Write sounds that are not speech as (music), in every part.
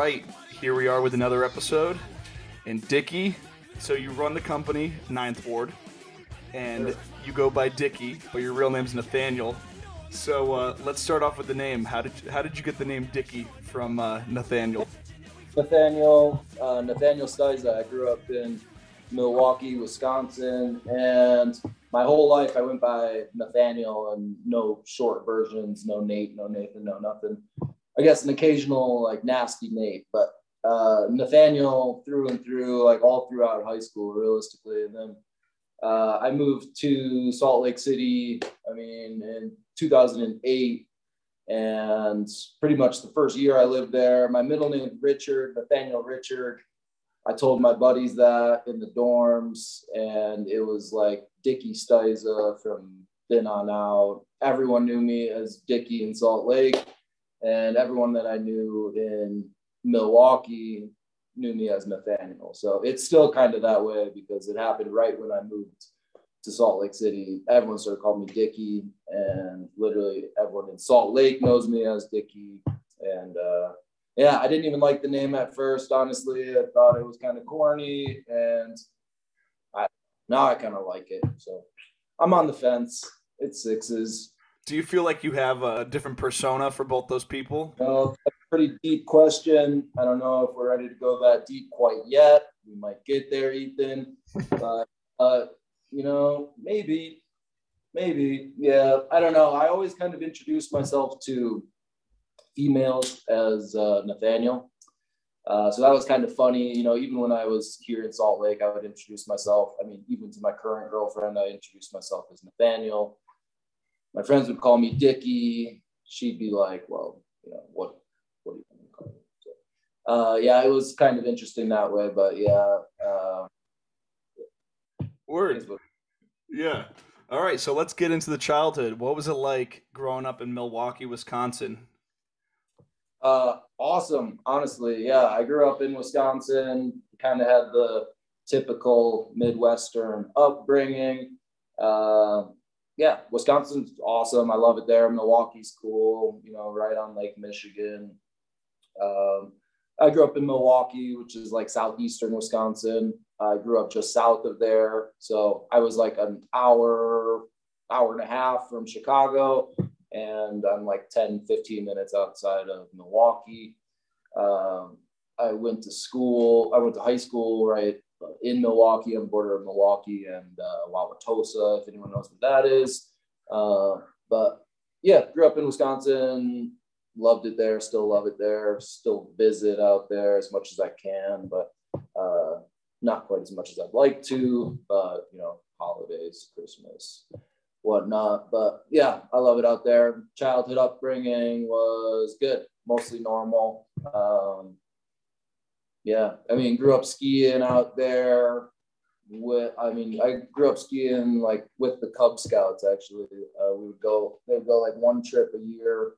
right, here we are with another episode. And Dicky, so you run the company, Ninth Ward, and you go by Dicky, but your real name's Nathaniel. So uh, let's start off with the name. How did how did you get the name Dicky from uh, Nathaniel? Nathaniel, uh, Nathaniel Stiza. I grew up in Milwaukee, Wisconsin, and my whole life I went by Nathaniel and no short versions, no Nate, no Nathan, no nothing. I guess an occasional like nasty Nate, but uh, Nathaniel through and through, like all throughout high school, realistically. And then uh, I moved to Salt Lake City, I mean, in 2008. And pretty much the first year I lived there, my middle name Richard, Nathaniel Richard. I told my buddies that in the dorms, and it was like Dickie Stiza from then on out. Everyone knew me as Dickie in Salt Lake, and everyone that I knew in Milwaukee knew me as Nathaniel. So it's still kind of that way because it happened right when I moved to Salt Lake City. Everyone started calling me Dicky, and literally everyone in Salt Lake knows me as Dicky. And uh, yeah, I didn't even like the name at first. Honestly, I thought it was kind of corny, and I now I kind of like it. So I'm on the fence. It's sixes. Do you feel like you have a different persona for both those people? Well, a pretty deep question. I don't know if we're ready to go that deep quite yet. We might get there, Ethan. (laughs) But uh, you know, maybe, maybe, yeah. I don't know. I always kind of introduce myself to females as uh, Nathaniel. Uh, so that was kind of funny. You know, even when I was here in Salt Lake, I would introduce myself. I mean, even to my current girlfriend, I introduced myself as Nathaniel. My friends would call me Dickie. She'd be like, well, you know, what, what do you want to call me? So, uh, yeah, it was kind of interesting that way, but yeah. Uh, Word. Yeah. All right. So let's get into the childhood. What was it like growing up in Milwaukee, Wisconsin? Uh, awesome. Honestly, yeah. I grew up in Wisconsin. Kind of had the typical Midwestern upbringing. Uh, yeah, Wisconsin's awesome. I love it there. Milwaukee's cool. You know, right on Lake Michigan. Um, I grew up in Milwaukee, which is like southeastern Wisconsin. I grew up just south of there, so I was like an hour, hour and a half from Chicago, and I'm like 10, 15 minutes outside of Milwaukee. Um, I went to school, I went to high school right in Milwaukee on the border of Milwaukee and uh, Wauwatosa, if anyone knows what that is. Uh, but yeah, grew up in Wisconsin, loved it there, still love it there, still visit out there as much as I can, but uh, not quite as much as I'd like to, but you know, holidays, Christmas, whatnot. But yeah, I love it out there. Childhood upbringing was good, mostly normal. Um, yeah, I mean, grew up skiing out there. With, I mean, I grew up skiing like with the Cub Scouts. Actually, uh, we would go. They would go like one trip a year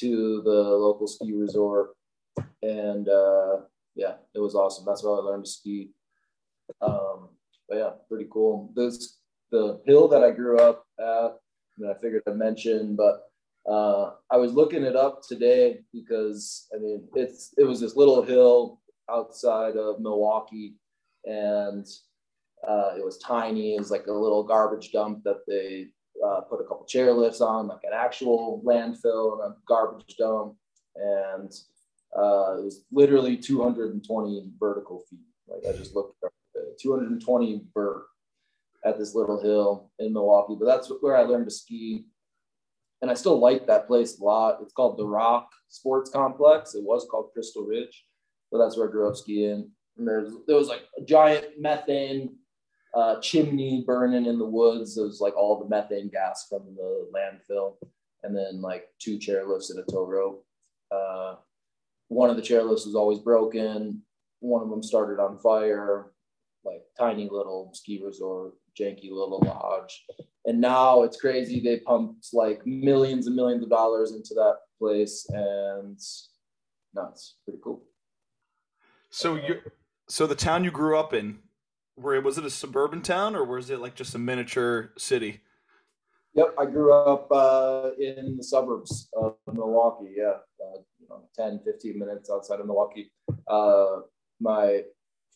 to the local ski resort, and uh, yeah, it was awesome. That's how I learned to ski. Um, but yeah, pretty cool. This the hill that I grew up at that I figured I'd mention, but uh, I was looking it up today because I mean it's it was this little hill outside of Milwaukee, and uh, it was tiny. It was like a little garbage dump that they uh, put a couple chairlifts on, like an actual landfill and a garbage dump, and uh, it was literally 220 vertical feet. Like I just looked up 220 vert at this little hill in Milwaukee, but that's where I learned to ski. And I still like that place a lot. It's called the Rock Sports Complex. It was called Crystal Ridge, but that's where I grew up skiing. And there's there was like a giant methane uh, chimney burning in the woods. It was like all the methane gas from the landfill, and then like two chairlifts and a tow rope. Uh, one of the chairlifts was always broken. One of them started on fire like tiny little ski resort, janky little lodge. And now it's crazy. They pumped like millions and millions of dollars into that place, and no, it's pretty cool. So you, so the town you grew up in, where was it a suburban town or was it like just a miniature city? Yep, I grew up uh, in the suburbs of Milwaukee. Yeah, uh, you know, 10, 15 minutes outside of Milwaukee. Uh, my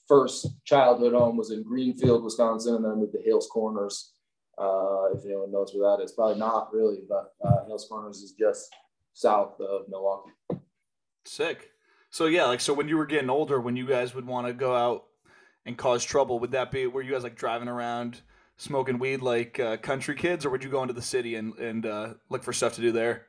first childhood home was in Greenfield, Wisconsin, and then I moved to Hales Corners. Uh, if anyone knows where that is, probably not really, but uh, Hales Corners is just south of Milwaukee. Sick. So yeah, like so when you were getting older, when you guys would want to go out and cause trouble, would that be were you guys like driving around smoking weed like uh, country kids, or would you go into the city and and uh, look for stuff to do there?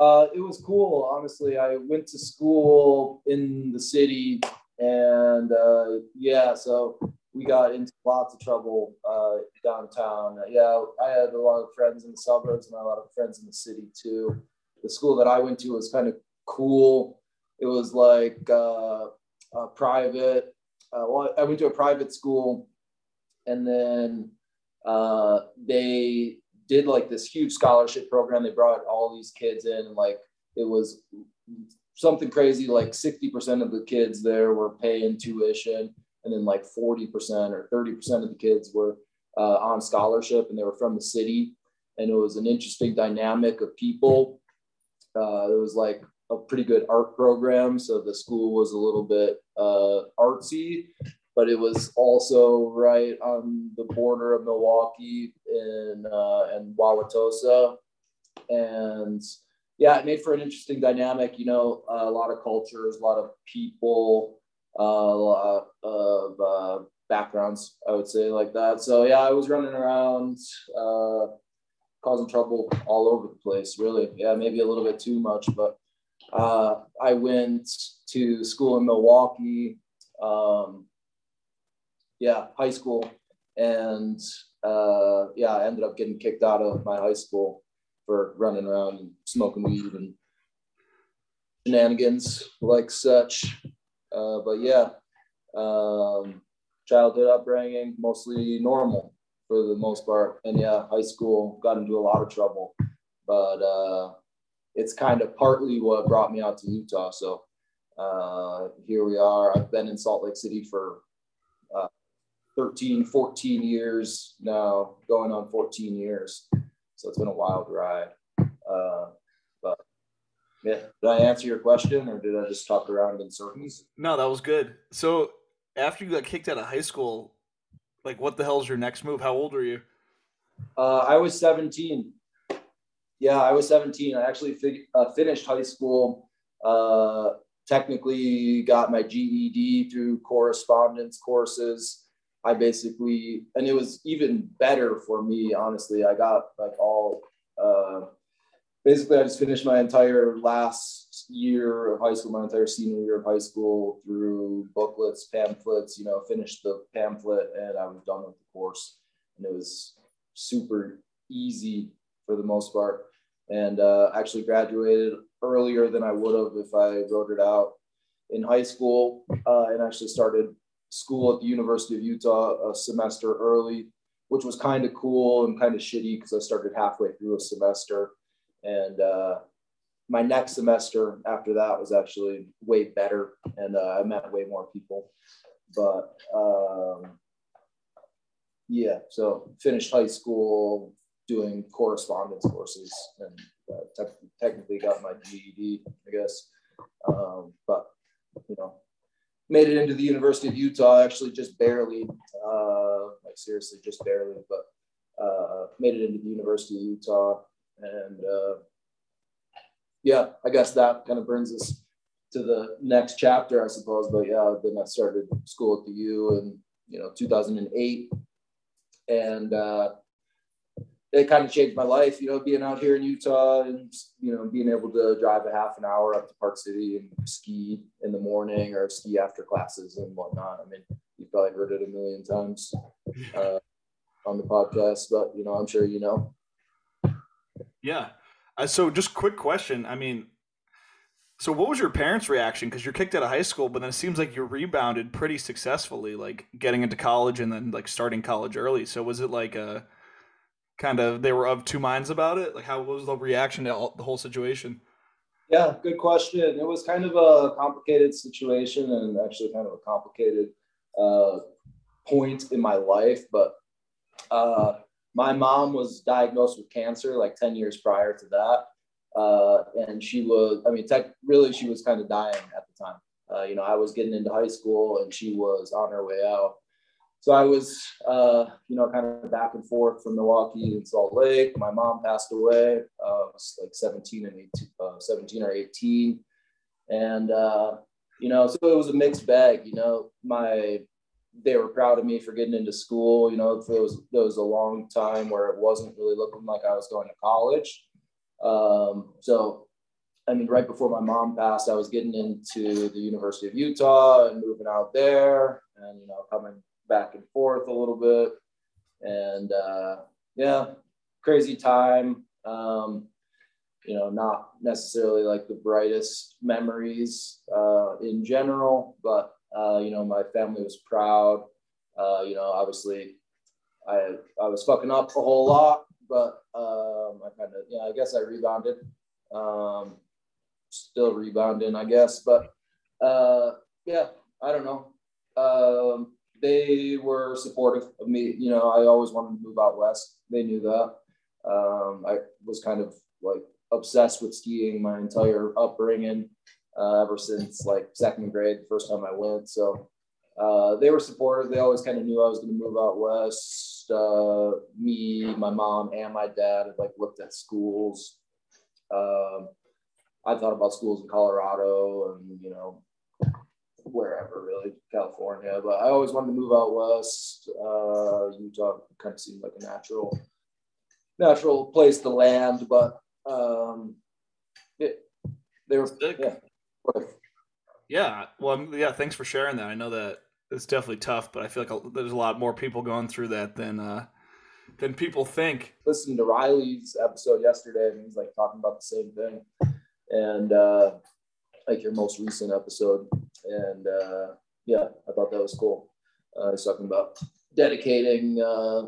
Uh, it was cool, honestly. I went to school in the city, and uh, yeah, so we got into lots of trouble uh, downtown. Yeah, I had a lot of friends in the suburbs and a lot of friends in the city too. The school that I went to was kind of cool. It was like uh, a private. Uh, well, I went to a private school, and then uh, they did like this huge scholarship program. They brought all these kids in, and like it was something crazy. Like 60% of the kids there were paying tuition, and then like 40% or 30% of the kids were uh, on scholarship, and they were from the city. And it was an interesting dynamic of people. Uh, it was like a pretty good art program, so the school was a little bit uh, artsy, but it was also right on the border of Milwaukee in uh, and Wauwatosa, and yeah, it made for an interesting dynamic. You know, a lot of cultures, a lot of people, uh, a lot of uh, backgrounds. I would say like that. So yeah, I was running around. Uh, causing trouble all over the place really yeah maybe a little bit too much but uh, i went to school in milwaukee um, yeah, high school, and uh, yeah, I ended up getting kicked out of my high school for running around and smoking weed and shenanigans like such. Uh, but yeah, um, childhood upbringing mostly normal for the most part, and yeah, high school got into a lot of trouble, but uh, it's kind of partly what brought me out to Utah. So uh, here we are. I've been in Salt Lake City for uh, 13, 14 years now, going on 14 years. So it's been a wild ride. Uh, but yeah, did I answer your question or did I just talk around in circles? No, that was good. So after you got kicked out of high school, like what the hell's your next move? How old are you? Uh, I was 17. Yeah, I was 17. I actually fi- uh, finished high school. Uh, technically got my GED through correspondence courses I basically, and it was even better for me, honestly. I got like all, uh, basically, I just finished my entire last year of high school, my entire senior year of high school through booklets, pamphlets, you know, finished the pamphlet and I was done with the course. And it was super easy for the most part. And uh, actually graduated earlier than I would have if I wrote it out in high school uh, and actually started school at the University of Utah a semester early, which was kind of cool and kind of shitty because I started halfway through a semester. And uh, my next semester after that was actually way better, and uh, I met way more people. But um, yeah, so finished high school doing correspondence courses and uh, te- technically got my GED, I guess. Um, but you know, made it into the University of Utah, actually just barely, uh, like seriously, just barely, but uh, made it into the University of Utah. And uh, yeah, I guess that kind of brings us to the next chapter, I suppose. But yeah, then I started school at the U in, you know, 2008. And uh, it kind of changed my life, you know, being out here in Utah and, you know, being able to drive a half an hour up to Park City and ski in the morning or ski after classes and whatnot. I mean, you've probably heard it a million times uh, on the podcast, but, you know, I'm sure you know. Yeah. Uh, so just quick question. I mean, so what was your parents' reaction? Because you're kicked out of high school, but then it seems like you rebounded pretty successfully, like getting into college and then like starting college early. So was it like a, kind of they were of two minds about it? Like, how was the reaction to all, the whole situation? Yeah, good question. It was kind of a complicated situation and actually kind of a complicated uh, point in my life. But uh, my mom was diagnosed with cancer like 10 years prior to that. Uh, and she was, I mean, tech, really, she was kind of dying at the time. Uh, you know, I was getting into high school and she was on her way out. So I was, uh, you know, kind of back and forth from Milwaukee and Salt Lake. My mom passed away. Uh, I was like 17 and 18, uh, 17 or 18. And, uh, you know, so it was a mixed bag, you know, my, they were proud of me for getting into school. You know, there was, there was a long time where it wasn't really looking like I was going to college. Um, so, I mean, right before my mom passed, I was getting into the University of Utah and moving out there and, you know, coming back and forth a little bit. And uh, yeah, crazy time. Um, you know, not necessarily like the brightest memories uh, in general, but uh, you know, my family was proud. Uh, you know, obviously, I I was fucking up a whole lot, but um, I kind of yeah, I guess I rebounded. Um, still rebounding, I guess, but uh, yeah, I don't know. Um, they were supportive of me. You know, I always wanted to move out west. They knew that. Um, I was kind of like obsessed with skiing my entire upbringing uh, ever since like second grade, the first time I went. So uh, they were supportive. They always kind of knew I was going to move out west. Uh, me, my mom, and my dad had like looked at schools. Um, I thought about schools in Colorado and you know wherever really, California. But I always wanted to move out west. Uh, Utah kind of seemed like a natural, natural place to land. But um, it, they were Sick. yeah. Yeah, well, yeah. Thanks for sharing that. I know that it's definitely tough, but I feel like there's a lot more people going through that than uh, than people think. Listening to Riley's episode yesterday, and he's like talking about the same thing, and uh, like your most recent episode, and uh, yeah, I thought that was cool. Uh, he's talking about dedicating uh,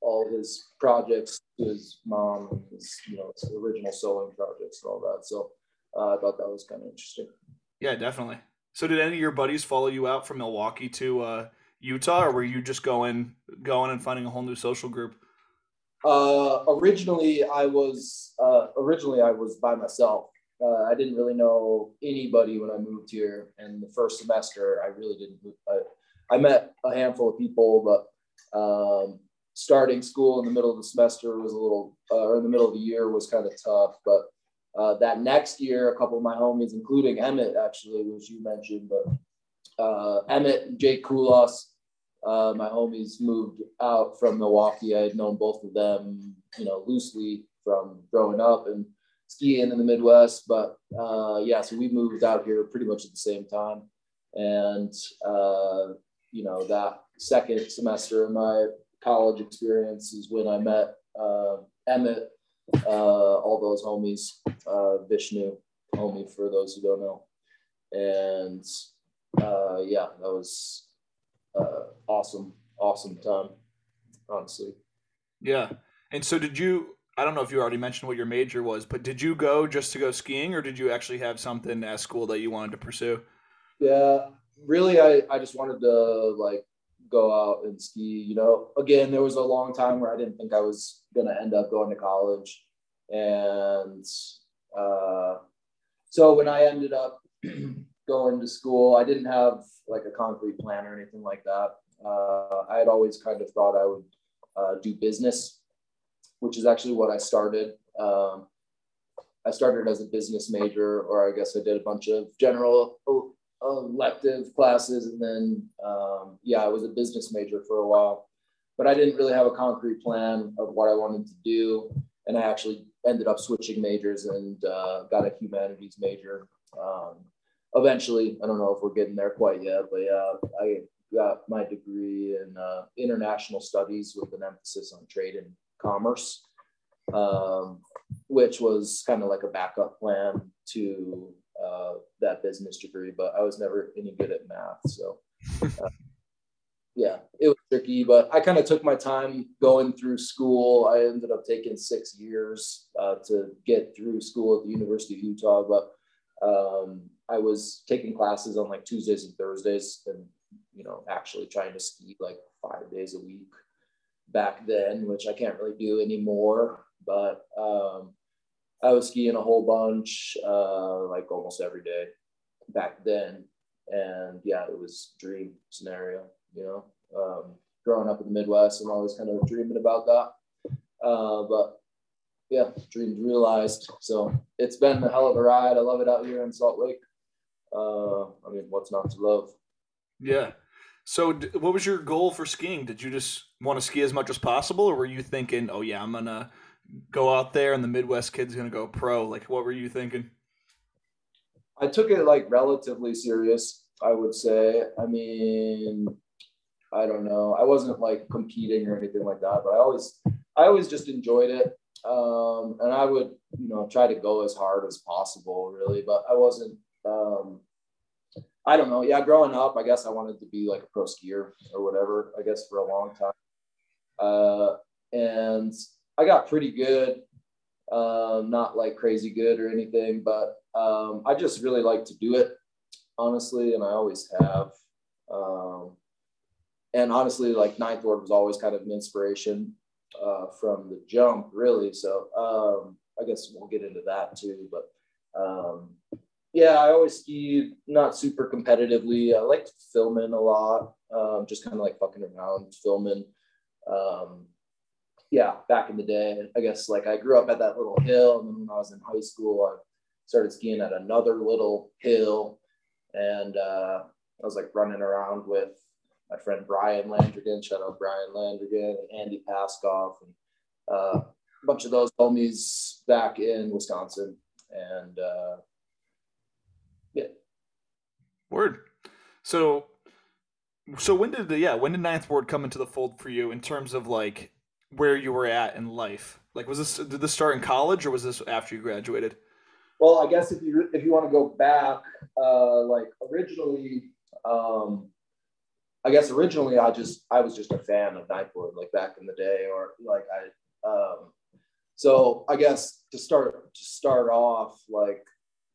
all his projects to his mom and his, you know, his original sewing projects and all that. So uh, I thought that was kind of interesting. Yeah, definitely. So did any of your buddies follow you out from Milwaukee to uh, Utah, or were you just going going and finding a whole new social group? Uh, originally, I was uh, originally I was by myself. Uh, I didn't really know anybody when I moved here, and the first semester I really didn't. I, I met a handful of people, but um, starting school in the middle of the semester was a little, uh, or in the middle of the year was kind of tough. But uh, that next year, a couple of my homies, including Emmett, actually, which you mentioned, but uh, Emmett and Jake Kulas, uh, my homies moved out from Milwaukee. I had known both of them, you know, loosely from growing up, and skiing in the Midwest. But uh, yeah, so we moved out here pretty much at the same time. And, uh, you know, that second semester of my college experience is when I met uh, Emmett, uh, all those homies, uh, Vishnu, homie for those who don't know. And uh, yeah, that was uh awesome, awesome time, honestly. Yeah. And so did you I don't know if you already mentioned what your major was, but did you go just to go skiing or did you actually have something at school that you wanted to pursue? Yeah, really, I, I just wanted to like go out and ski. You know, again, there was a long time where I didn't think I was going to end up going to college. And uh, so when I ended up (clears throat) going to school, I didn't have like a concrete plan or anything like that. Uh, I had always kind of thought I would uh, do business which is actually what I started. Um, I started as a business major, or I guess I did a bunch of general elective classes, and then um, yeah, I was a business major for a while. But I didn't really have a concrete plan of what I wanted to do, and I actually ended up switching majors and uh, got a humanities major. Um, eventually, I don't know if we're getting there quite yet, but yeah, I got my degree in uh, international studies with an emphasis on trade and commerce, um, which was kind of like a backup plan to uh, that business degree. But I was never any good at math, so uh, yeah, it was tricky. But I kind of took my time going through school. I ended up taking six years uh, to get through school at the University of Utah, but um, I was taking classes on like Tuesdays and Thursdays, and you know, actually trying to ski like five days a week back then, which I can't really do anymore. But um, I was skiing a whole bunch, uh, like almost every day back then. And yeah, it was dream scenario, you know. Um, growing up in the Midwest, I'm always kind of dreaming about that. Uh, but yeah, dreams realized. So it's been a hell of a ride. I love it out here in Salt Lake. Uh, I mean, what's not to love? Yeah. So, what was your goal for skiing? Did you just want to ski as much as possible, or were you thinking, "Oh yeah, I'm gonna go out there, and the Midwest kid's gonna go pro"? Like, what were you thinking? I took it like relatively serious. I would say. I mean, I don't know. I wasn't like competing or anything like that, but I always, I always just enjoyed it, um, and I would, you know, try to go as hard as possible, really. But I wasn't. Um, I don't know. Yeah, growing up, I guess I wanted to be like a pro skier or whatever. I guess for a long time, uh, and I got pretty good. Um, not like crazy good or anything, but um, I just really like to do it, honestly, and I always have. Um, and honestly, like Ninth Ward was always kind of an inspiration uh, from the jump, really. So um, I guess we'll get into that too. But um, yeah, I always skied not super competitively. I liked filming a lot, um, just kind of like fucking around, filming. Um, yeah, back in the day, I guess like I grew up at that little hill, and then when I was in high school, I started skiing at another little hill, and uh, I was like running around with my friend Brian Landrigan. Shout out Brian Landrigan, Andy Paskoff, and uh, a bunch of those homies back in Wisconsin, and uh, yeah. Word. So, so when did the yeah when did Ninth Ward come into the fold for you in terms of like where you were at in life? Like, was this did this start in college or was this after you graduated? Well, I guess if you if you want to go back, uh, like originally, um, I guess originally I just I was just a fan of Ninth Ward, like back in the day, or like I. Um, so I guess to start to start off, like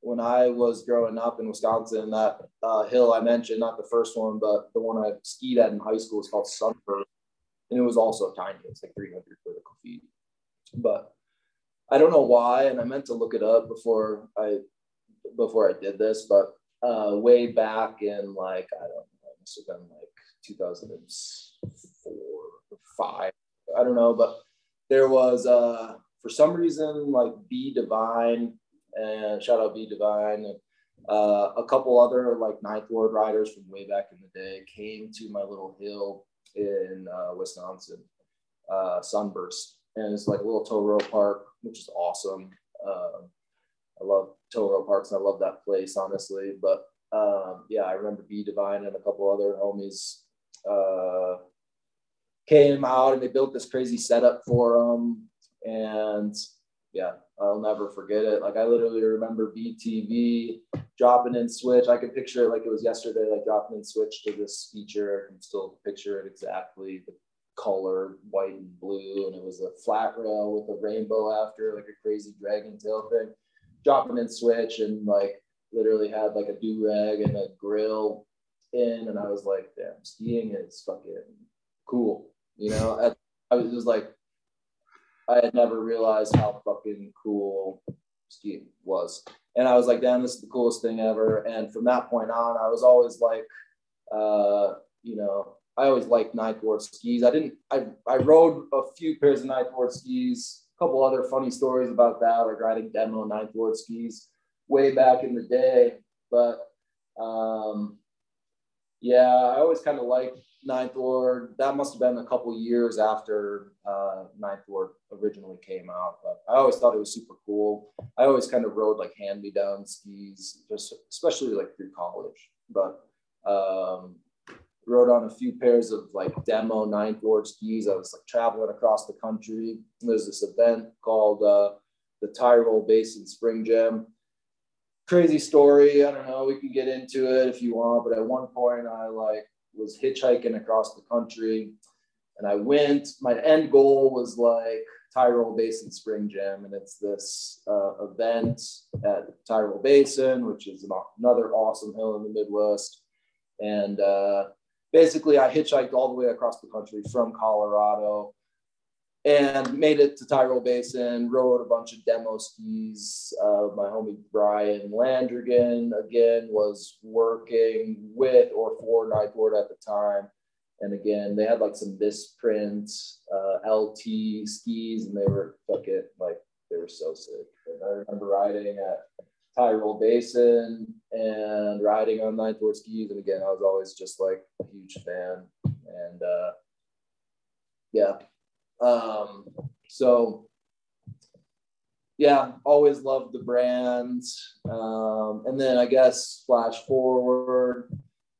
when I was growing up in Wisconsin, that uh, hill I mentioned, not the first one, but the one I skied at in high school is called Sunburst. And it was also tiny. It's like 300 vertical feet. But I don't know why, and I meant to look it up before I before I did this, but uh, way back in like I don't know, it must have been like 2004 or five. I don't know, but there was uh, for some reason like B Divine and shout out B Divine and uh, a couple other like Ninth Ward riders from way back in the day came to my little hill in uh, Wisconsin, uh, Sunburst, and it's like a little tow rope park, which is awesome. Um, I love tow rope parks, and I love that place honestly. But um, yeah, I remember B Divine and a couple other homies uh, came out and they built this crazy setup for them, and yeah, I'll never forget it. Like I literally remember BTV dropping in switch. I can picture it like it was yesterday, like dropping in switch to this feature. I can still picture it exactly. The color, white and blue, and it was a flat rail with a rainbow after, like a crazy dragon tail thing. Dropping in switch and like literally had like a do rag and a grill in, and I was like, damn, skiing is fucking cool. You know, I was just like I had never realized how fucking cool skiing was. And I was like, damn, this is the coolest thing ever. And from that point on, I was always like, uh, you know, I always liked ninth ward skis. I didn't, I, I rode a few pairs of ninth ward skis, a couple other funny stories about that, like riding demo ninth ward skis way back in the day. But um, yeah, I always kind of liked Ninth Ward. That must have been a couple years after uh, Ninth Ward originally came out. But I always thought it was super cool. I always kind of rode like hand me down skis, just especially like through college. But um, rode on a few pairs of like demo Ninth Ward skis. I was like traveling across the country. There's this event called uh, the Tyrol Basin Spring Jam crazy story. I don't know. We can get into it if you want, but at one point I like was hitchhiking across the country, and I went. My end goal was like Tyrol Basin Spring Jam, and it's this uh, event at Tyrol Basin, which is another awesome hill in the Midwest. And uh, basically, I hitchhiked all the way across the country from Colorado and made it to Tyrol Basin, rode a bunch of demo skis. Uh, my homie Brian Landrigan, again, was working with or for Ninth Ward at the time. And again, they had like some misprint uh, LT skis, and they were fucking like they were so sick. And I remember riding at Tyrol Basin and riding on Ninth Ward skis. And again, I was always just like a huge fan. And uh, yeah, um, so yeah, always loved the brand. Um, and then I guess flash forward,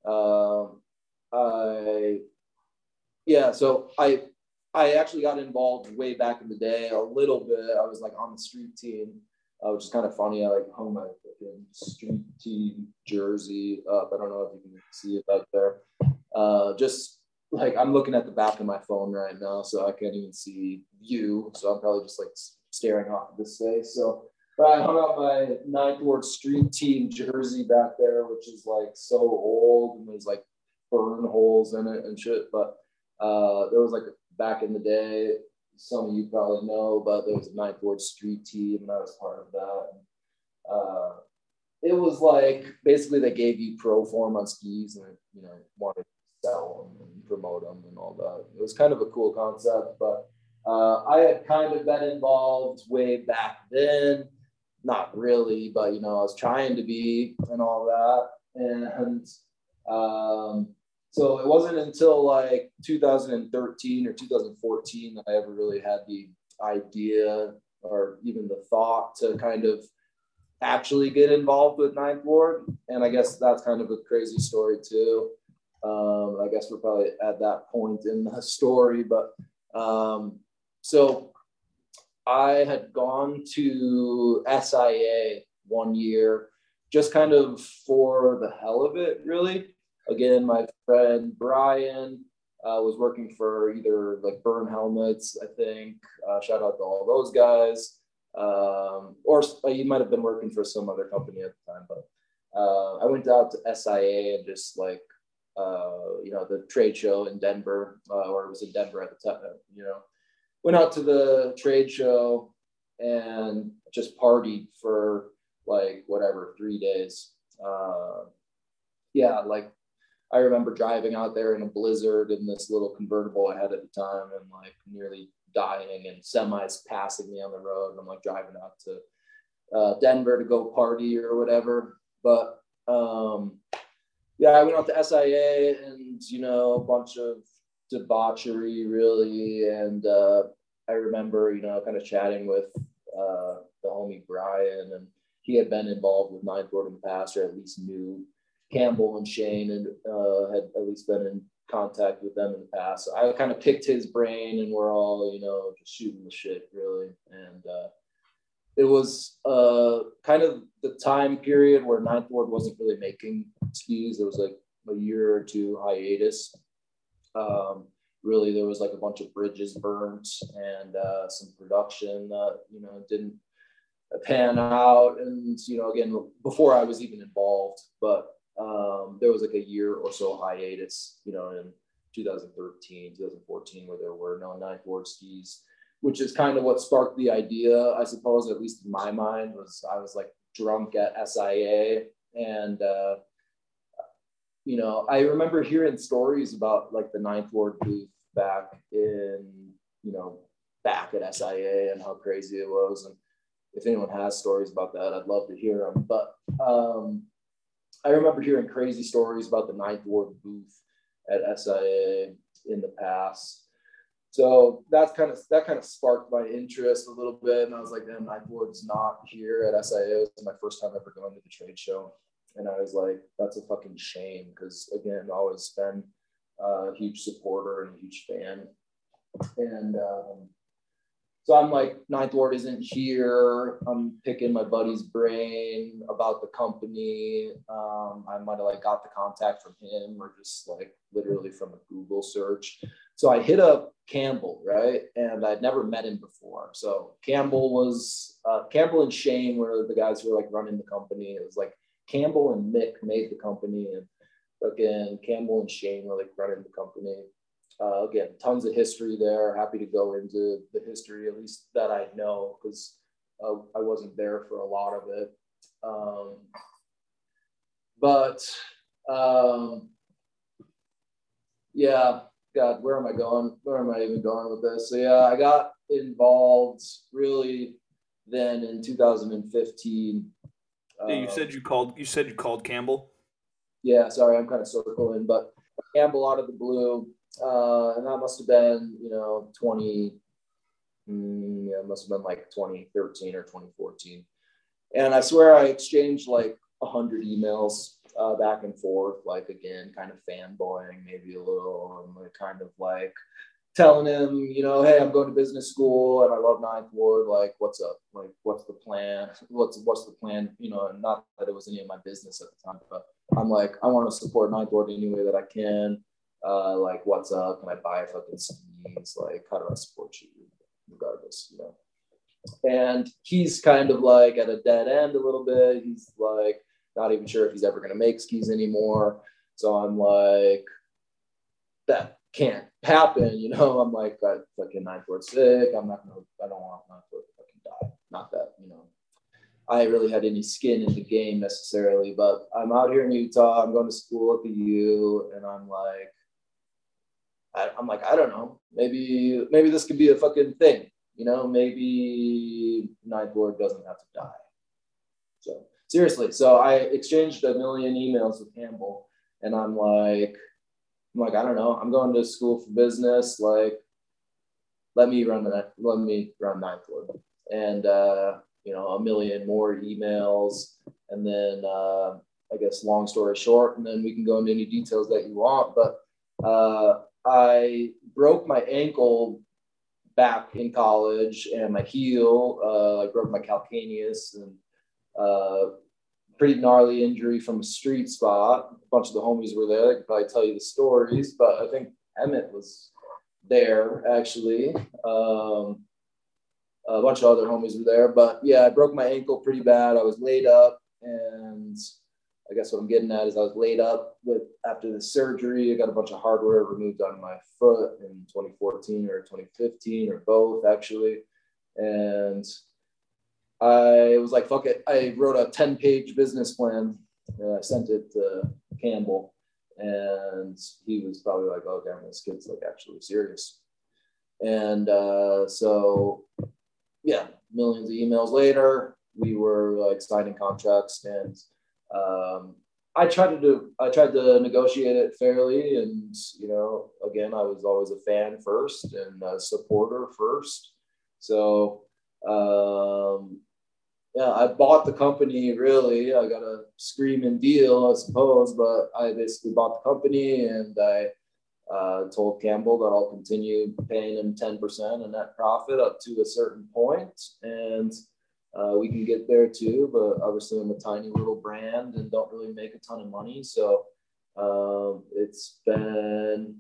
um, I yeah, so I I actually got involved way back in the day a little bit. I was like on the street team, uh, which is kind of funny. I like hung my street team jersey up. I don't know if you can see it back there. Uh, just like I'm looking at the back of my phone right now, so I can't even see you. So I'm probably just like staring off this face. So, but I hung my Ninth Ward Street Team jersey back there, which is like so old and there's like burn holes in it and shit. But uh, there was like back in the day, some of you probably know, but there was a Ninth Ward Street Team, and I was part of that. And, uh, it was like basically they gave you pro form on skis and you know wanted sell them and promote them and all that. It was kind of a cool concept, but uh, I had kind of been involved way back then. Not really, but you know, I was trying to be and all that. And um, so it wasn't until like 2013 or 2014 that I ever really had the idea or even the thought to kind of actually get involved with Ninth Ward. And I guess that's kind of a crazy story too. Um, I guess we're probably at that point in the story, but um, so I had gone to SIA one year, just kind of for the hell of it, really. Again, my friend Brian uh, was working for either like Bern Helmets, I think. Uh, shout out to all those guys. Um, or he might have been working for some other company at the time, but uh, I went out to SIA and just like uh, you know, the trade show in Denver, uh, or it was in Denver at the time, you know, went out to the trade show and just partied for like whatever, three days. Uh, yeah, like I remember driving out there in a blizzard in this little convertible I had at the time and like nearly dying and semis passing me on the road. And I'm like driving out to uh, Denver to go party or whatever. But um, yeah, I went out to SIA and you know a bunch of debauchery really, and uh, I remember you know kind of chatting with uh, the homie Brian, and he had been involved with Ninth Ward in the past, or at least knew Campbell and Shane, and uh, had at least been in contact with them in the past. So I kind of picked his brain, and we're all you know just shooting the shit really, and uh, it was uh, kind of the time period where Ninth Ward wasn't really making skis. There was like a year or two hiatus. Um, really, there was like a bunch of bridges burnt and uh, some production that you know didn't pan out. And you know, again, before I was even involved, but um, there was like a year or so hiatus. You know, in 2013, 2014, where there were no Ninth Ward skis which is kind of what sparked the idea, I suppose, at least in my mind, was I was like drunk at SIA. And, uh, you know, I remember hearing stories about like the Ninth Ward booth back in, you know, back at SIA and how crazy it was. And if anyone has stories about that, I'd love to hear them. But um, I remember hearing crazy stories about the Ninth Ward booth at SIA in the past so that's kind of that kind of sparked my interest a little bit and i was like damn Ninth Ward's not here at sia it was my first time ever going to the trade show and i was like that's a fucking shame because again i've always been a huge supporter and a huge fan and um, so I'm like, Ninth Ward isn't here. I'm picking my buddy's brain about the company. Um, I might have like got the contact from him or just like literally from a Google search. So I hit up Campbell, right? And I'd never met him before. So Campbell was uh, Campbell and Shane were the guys who were like running the company. It was like Campbell and Mick made the company, and again Campbell and Shane were like running the company. uh, again, tons of history there. Happy to go into the history, at least that I know, because uh, I wasn't there for a lot of it. Um, but um, yeah, God, where am I going? Where am I even going with this? So yeah, I got involved really then in 2015. Yeah, you said you called. You said you called Campbell. Yeah, sorry, I'm kind of circling, but Campbell out of the blue, uh, and that must have been you know 20. Mm, yeah, it must have been like 2013 or 2014. And I swear I exchanged like 100 emails uh, back and forth, like again, kind of fanboying, maybe a little, and like kind of like telling him, you know, hey, I'm going to business school and I love Ninth Ward. Like, what's up? Like, what's the plan? What's what's the plan? You know, not that it was any of my business at the time, but I'm like, I want to support Ninth Ward any way that I can. Uh, like, what's up? Can I buy fucking CDs? Like, how do I support you? Regardless, you know. And he's kind of like at a dead end a little bit. He's like, not even sure if he's ever going to make skis anymore. So I'm like, that can't happen. You know, I'm like, I fucking ninth ward sick. I'm not to, I don't want ninth ward to fucking die. Not that, you know, I really had any skin in the game necessarily, but I'm out here in Utah. I'm going to school at the U, and I'm like, I, I'm like, I don't know. Maybe, maybe this could be a fucking thing. You know, maybe ninth ward doesn't have to die. So seriously. So I exchanged a million emails with Campbell, and I'm like, I'm like, I don't know. I'm going to school for business. Like, let me run that. Let me run ninth ward, and uh, you know, a million more emails, and then uh, I guess long story short, and then we can go into any details that you want. But uh, I broke my ankle back in college, and my heel. Uh, I broke my calcaneus, and uh, pretty gnarly injury from a street spot. A bunch of the homies were there. They could probably tell you the stories, but I think Emmett was there actually. Um, a bunch of other homies were there, but yeah, I broke my ankle pretty bad. I was laid up, and I guess what I'm getting at is I was laid up with after the surgery. I got a bunch of hardware removed on my foot in 2014 or 2015 or both actually, and I was like, fuck it. I wrote a 10 page business plan. And I sent it to Campbell. And he was probably like, oh, damn, this kid's like actually serious. And uh, so, yeah, millions of emails later, we were like signing contracts. And um, I tried to do, I tried to negotiate it fairly. And, you know, again, I was always a fan first and a supporter first. So, um, yeah, I bought the company really. I got a screaming deal, I suppose, but I basically bought the company and I uh, told Campbell that I'll continue paying him 10% of net profit up to a certain point, and uh, we can get there too. But obviously, I'm a tiny little brand and don't really make a ton of money, so um, it's been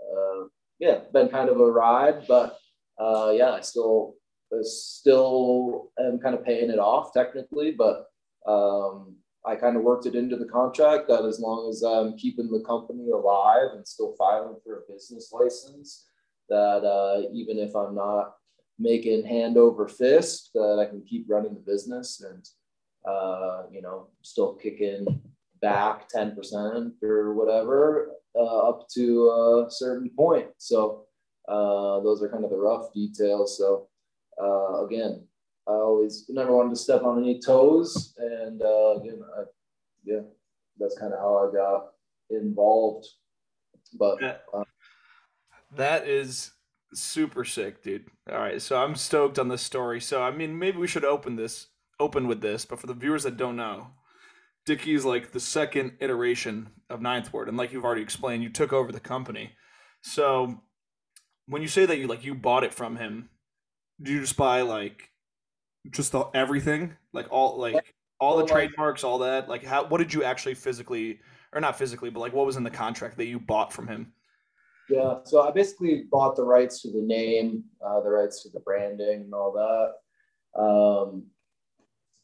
uh, yeah, been kind of a ride, but uh, yeah, I still still am kind of paying it off technically, but um, I kind of worked it into the contract that as long as I'm keeping the company alive and still filing for a business license, that uh, even if I'm not making hand over fist, that I can keep running the business and uh, you know still kicking back 10% or whatever uh, up to a certain point. So uh, those are kind of the rough details. So uh, again, I always never wanted to step on any toes, and uh, again, I, yeah, that's kind of how I got involved. But uh, that is super sick, dude. All right, so I'm stoked on this story. So I mean, maybe we should open this open with this, but for the viewers that don't know, Dicky is like the second iteration of Ninth Ward, and like you've already explained, you took over the company. So when you say that you like you bought it from him, do you just buy like just the, everything, like all like all the trademarks, all that? Like how? What did you actually physically, or not physically, but like what was in the contract that you bought from him? Yeah, so I basically bought the rights to the name, uh, the rights to the branding, and all that. Um,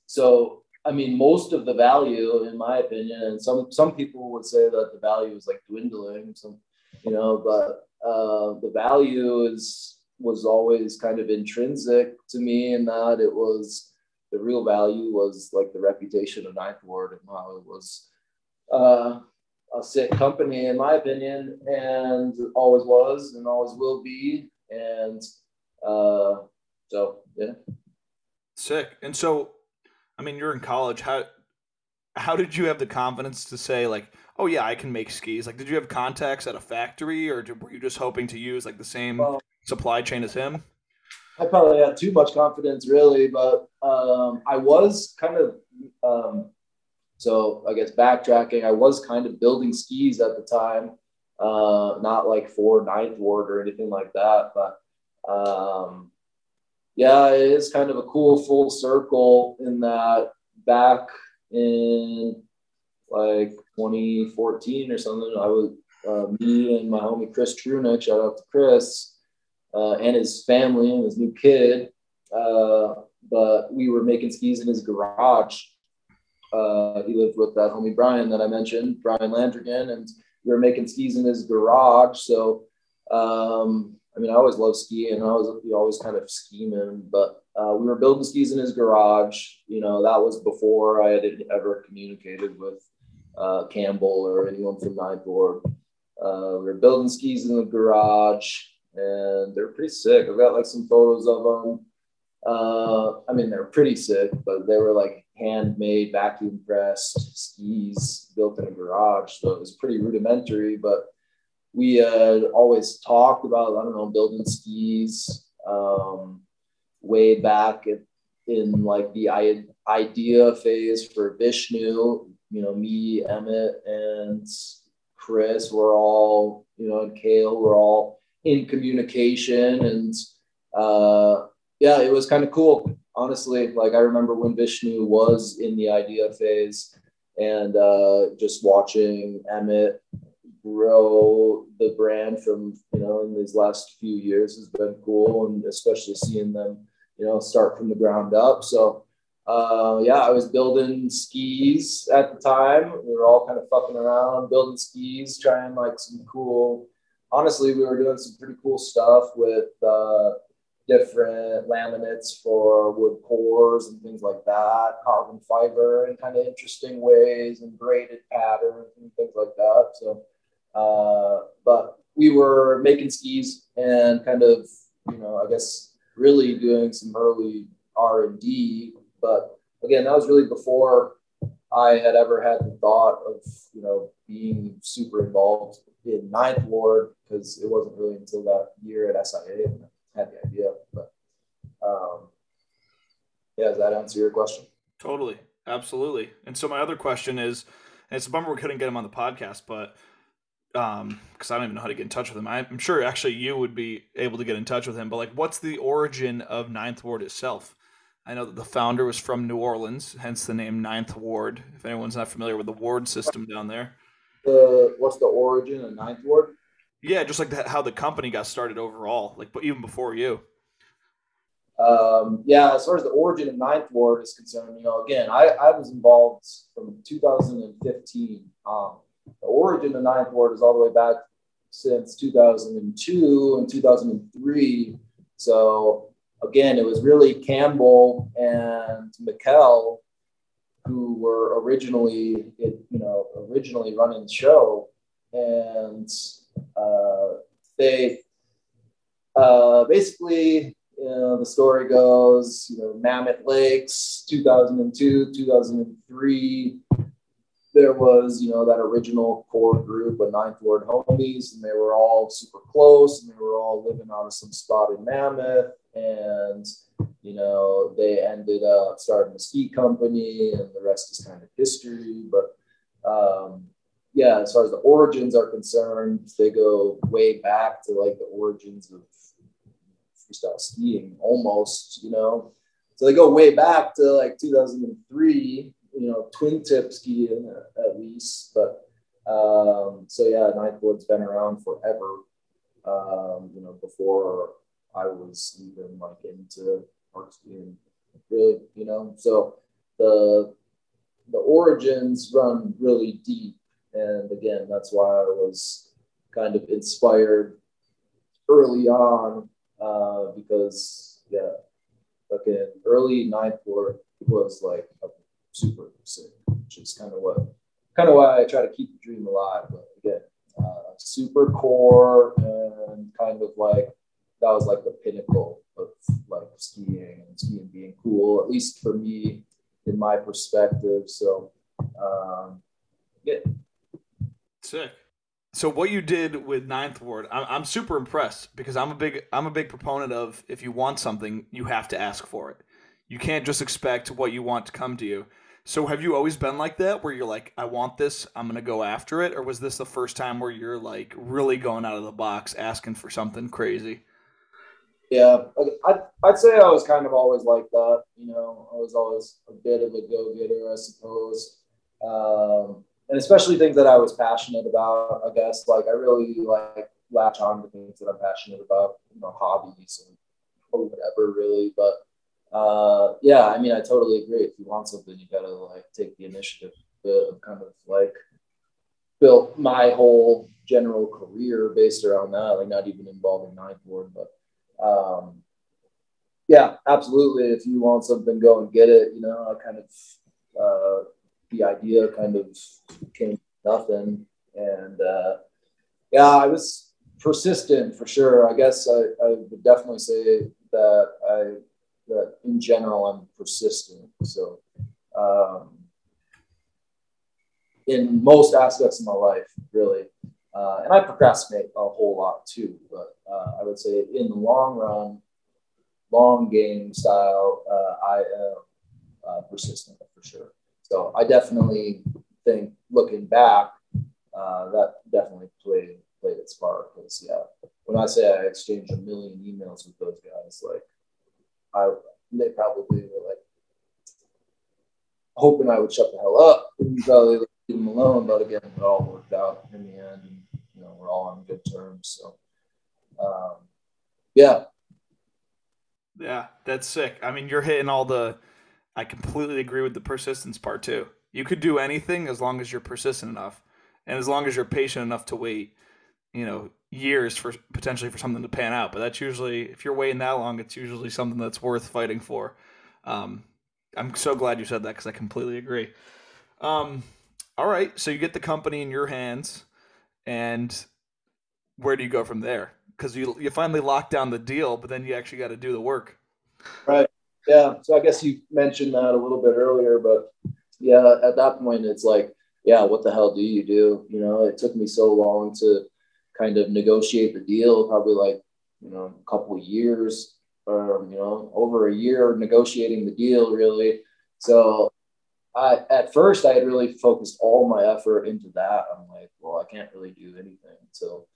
so I mean, most of the value, in my opinion, and some some people would say that the value is like dwindling. Some, you know, but uh, the value is was always kind of intrinsic to me in that it was the real value was like the reputation of Ninth Ward and how it was uh, a sick company in my opinion and always was and always will be and uh, so yeah. Sick. And so i mean you're in college. How how did you have the confidence to say like oh yeah i can make skis like did you have contacts at a factory or were you just hoping to use like the same well, supply chain as him? I probably had too much confidence really but um, i was kind of um, so I guess backtracking, I was kind of building skis at the time, uh, not like for Ninth Ward or anything like that, but um, yeah, it is kind of a cool full circle in that back in like 2014 or something, I was uh, me and my homie Chris Trunick, shout out to Chris uh, and his family and his new kid. Uh, but we were making skis in his garage uh, he lived with that homie Brian that I mentioned, Brian Landrigan, and we were making skis in his garage. So, um, I mean, I always loved skiing. I was always kind of scheming, but uh, we were building skis in his garage. You know, that was before I had ever communicated with uh, Campbell or anyone from Ninth Ward. Uh, we were building skis in the garage, and they're pretty sick. I've got like some photos of them. Uh, I mean, they're pretty sick, but they were like handmade vacuum pressed skis built in a garage. So it was pretty rudimentary, but we had always talked about, I don't know, building skis um, way back in, in like the idea phase for Vishnu. You know, me, Emmett, and Chris were all, you know, and Kale were all in communication. And uh, yeah, it was kind of cool honestly, like I remember when Vishnu was in the idea phase and uh, just watching Emmett grow the brand from, you know, in these last few years has been cool. And especially seeing them, you know, start from the ground up. So, uh, yeah, I was building skis at the time. We were all kind of fucking around, building skis, trying like some cool. Honestly, we were doing some pretty cool stuff with uh, different laminates for wood cores and things like that, carbon fiber in kind of interesting ways and braided patterns and things like that. So, uh, but we were making skis and kind of, you know, I guess really doing some early R and D. But again, that was really before I had ever had the thought of, you know, being super involved in Ninth Ward because it wasn't really until that year at SIA had the idea. But um, yeah, does that answer your question? Totally, absolutely. And so my other question is, it's a bummer we couldn't get him on the podcast, but um because i don't even know how to get in touch with him i'm sure actually you would be able to get in touch with him but like what's the origin of ninth ward itself i know that the founder was from new orleans hence the name ninth ward if anyone's not familiar with the ward system down there the what's the origin of ninth ward yeah, just like how the company got started overall, like but even before you. Um, yeah, as far as the origin of Ninth Ward is concerned, you know, again, I, I was involved from 2015. Um, the origin of Ninth Ward is all the way back since 2002 and 2003. So again, it was really Campbell and Mikkel who were originally, it, you know, originally running the show, and uh, they uh, basically, you know, the story goes, you know, Mammoth Lakes, 2002, 2003. There was, you know, that original core group of Ninth Ward homies, and they were all super close, and they were all living out of some spot in Mammoth. And, you know, they ended up starting a ski company, and the rest is kind of history. But um, yeah, as far as the origins are concerned, they go way back to like the origins of freestyle skiing almost, you know. So they go way back to like 2003, you know, twin tip skiing at, least. But um, so yeah, Ninth Ward's been around forever. Um, you know, before I was even like into park skiing, really, you know. So the the origins run really deep and again, that's why I was kind of inspired early on uh, because yeah, fucking early ninth ward was like super sick, which is kind of what kind of why I try to keep the dream alive. But again, uh, super core and kind of like that was like the pinnacle of like skiing and skiing being cool, at least for me in my perspective. So um, yeah. Sick. So what you did with Ninth Ward, I'm, I'm super impressed because I'm a big I'm a big proponent of if you want something, you have to ask for it. You can't just expect what you want to come to you. So have you always been like that, where you're like, I want this, I'm gonna go after it, or was this the first time where you're like really going out of the box, asking for something crazy? Yeah, I'd, I'd say I was kind of always like that. You know, I was always a bit of a go getter, I suppose. Um, and especially things that I was passionate about. I guess like I really like latch on to things that I'm passionate about, you know, hobbies and whatever, really. But uh, yeah, I mean, I totally agree. If you want something, you gotta like take the initiative. Of kind of like built my whole general career based around that, like not even involving ninth ward, but um, yeah, absolutely. If you want something, go and get it. You know, I kind of uh, the idea kind of came nothing. And uh, yeah, I was persistent for sure. I guess I, I would definitely say that I that in general I'm persistent. So um, in most aspects of my life, really. Uh, and I procrastinate a whole lot too, but uh, I would say in the long run, long game style, uh, I am uh, persistent for sure. So I definitely think looking back, uh, that definitely played played its part. Because yeah, when I say I exchanged a million emails with those guys, like I they probably were like hoping I would shut the hell up and probably leave them alone. But again, it all worked out in the end, we're all on good terms. So um, yeah. Yeah, that's sick. I mean, you're hitting all the I completely agree with the persistence part too. You could do anything as long as you're persistent enough, and as long as you're patient enough to wait, you know, years for potentially for something to pan out. But that's usually if you're waiting that long, it's usually something that's worth fighting for. Um, I'm so glad you said that because I completely agree. Um, all right, so you get the company in your hands, and where do you go from there? Because you you finally lock down the deal, but then you actually got to do the work. Right. Yeah. So I guess you mentioned that a little bit earlier, but yeah, at that point, it's like, yeah, what the hell do you do? You know, it took me so long to kind of negotiate the deal, probably like, you know, a couple of years or, you know, over a year negotiating the deal, really. So I, at first, I had really focused all my effort into that. I'm like, well, I can't really do anything until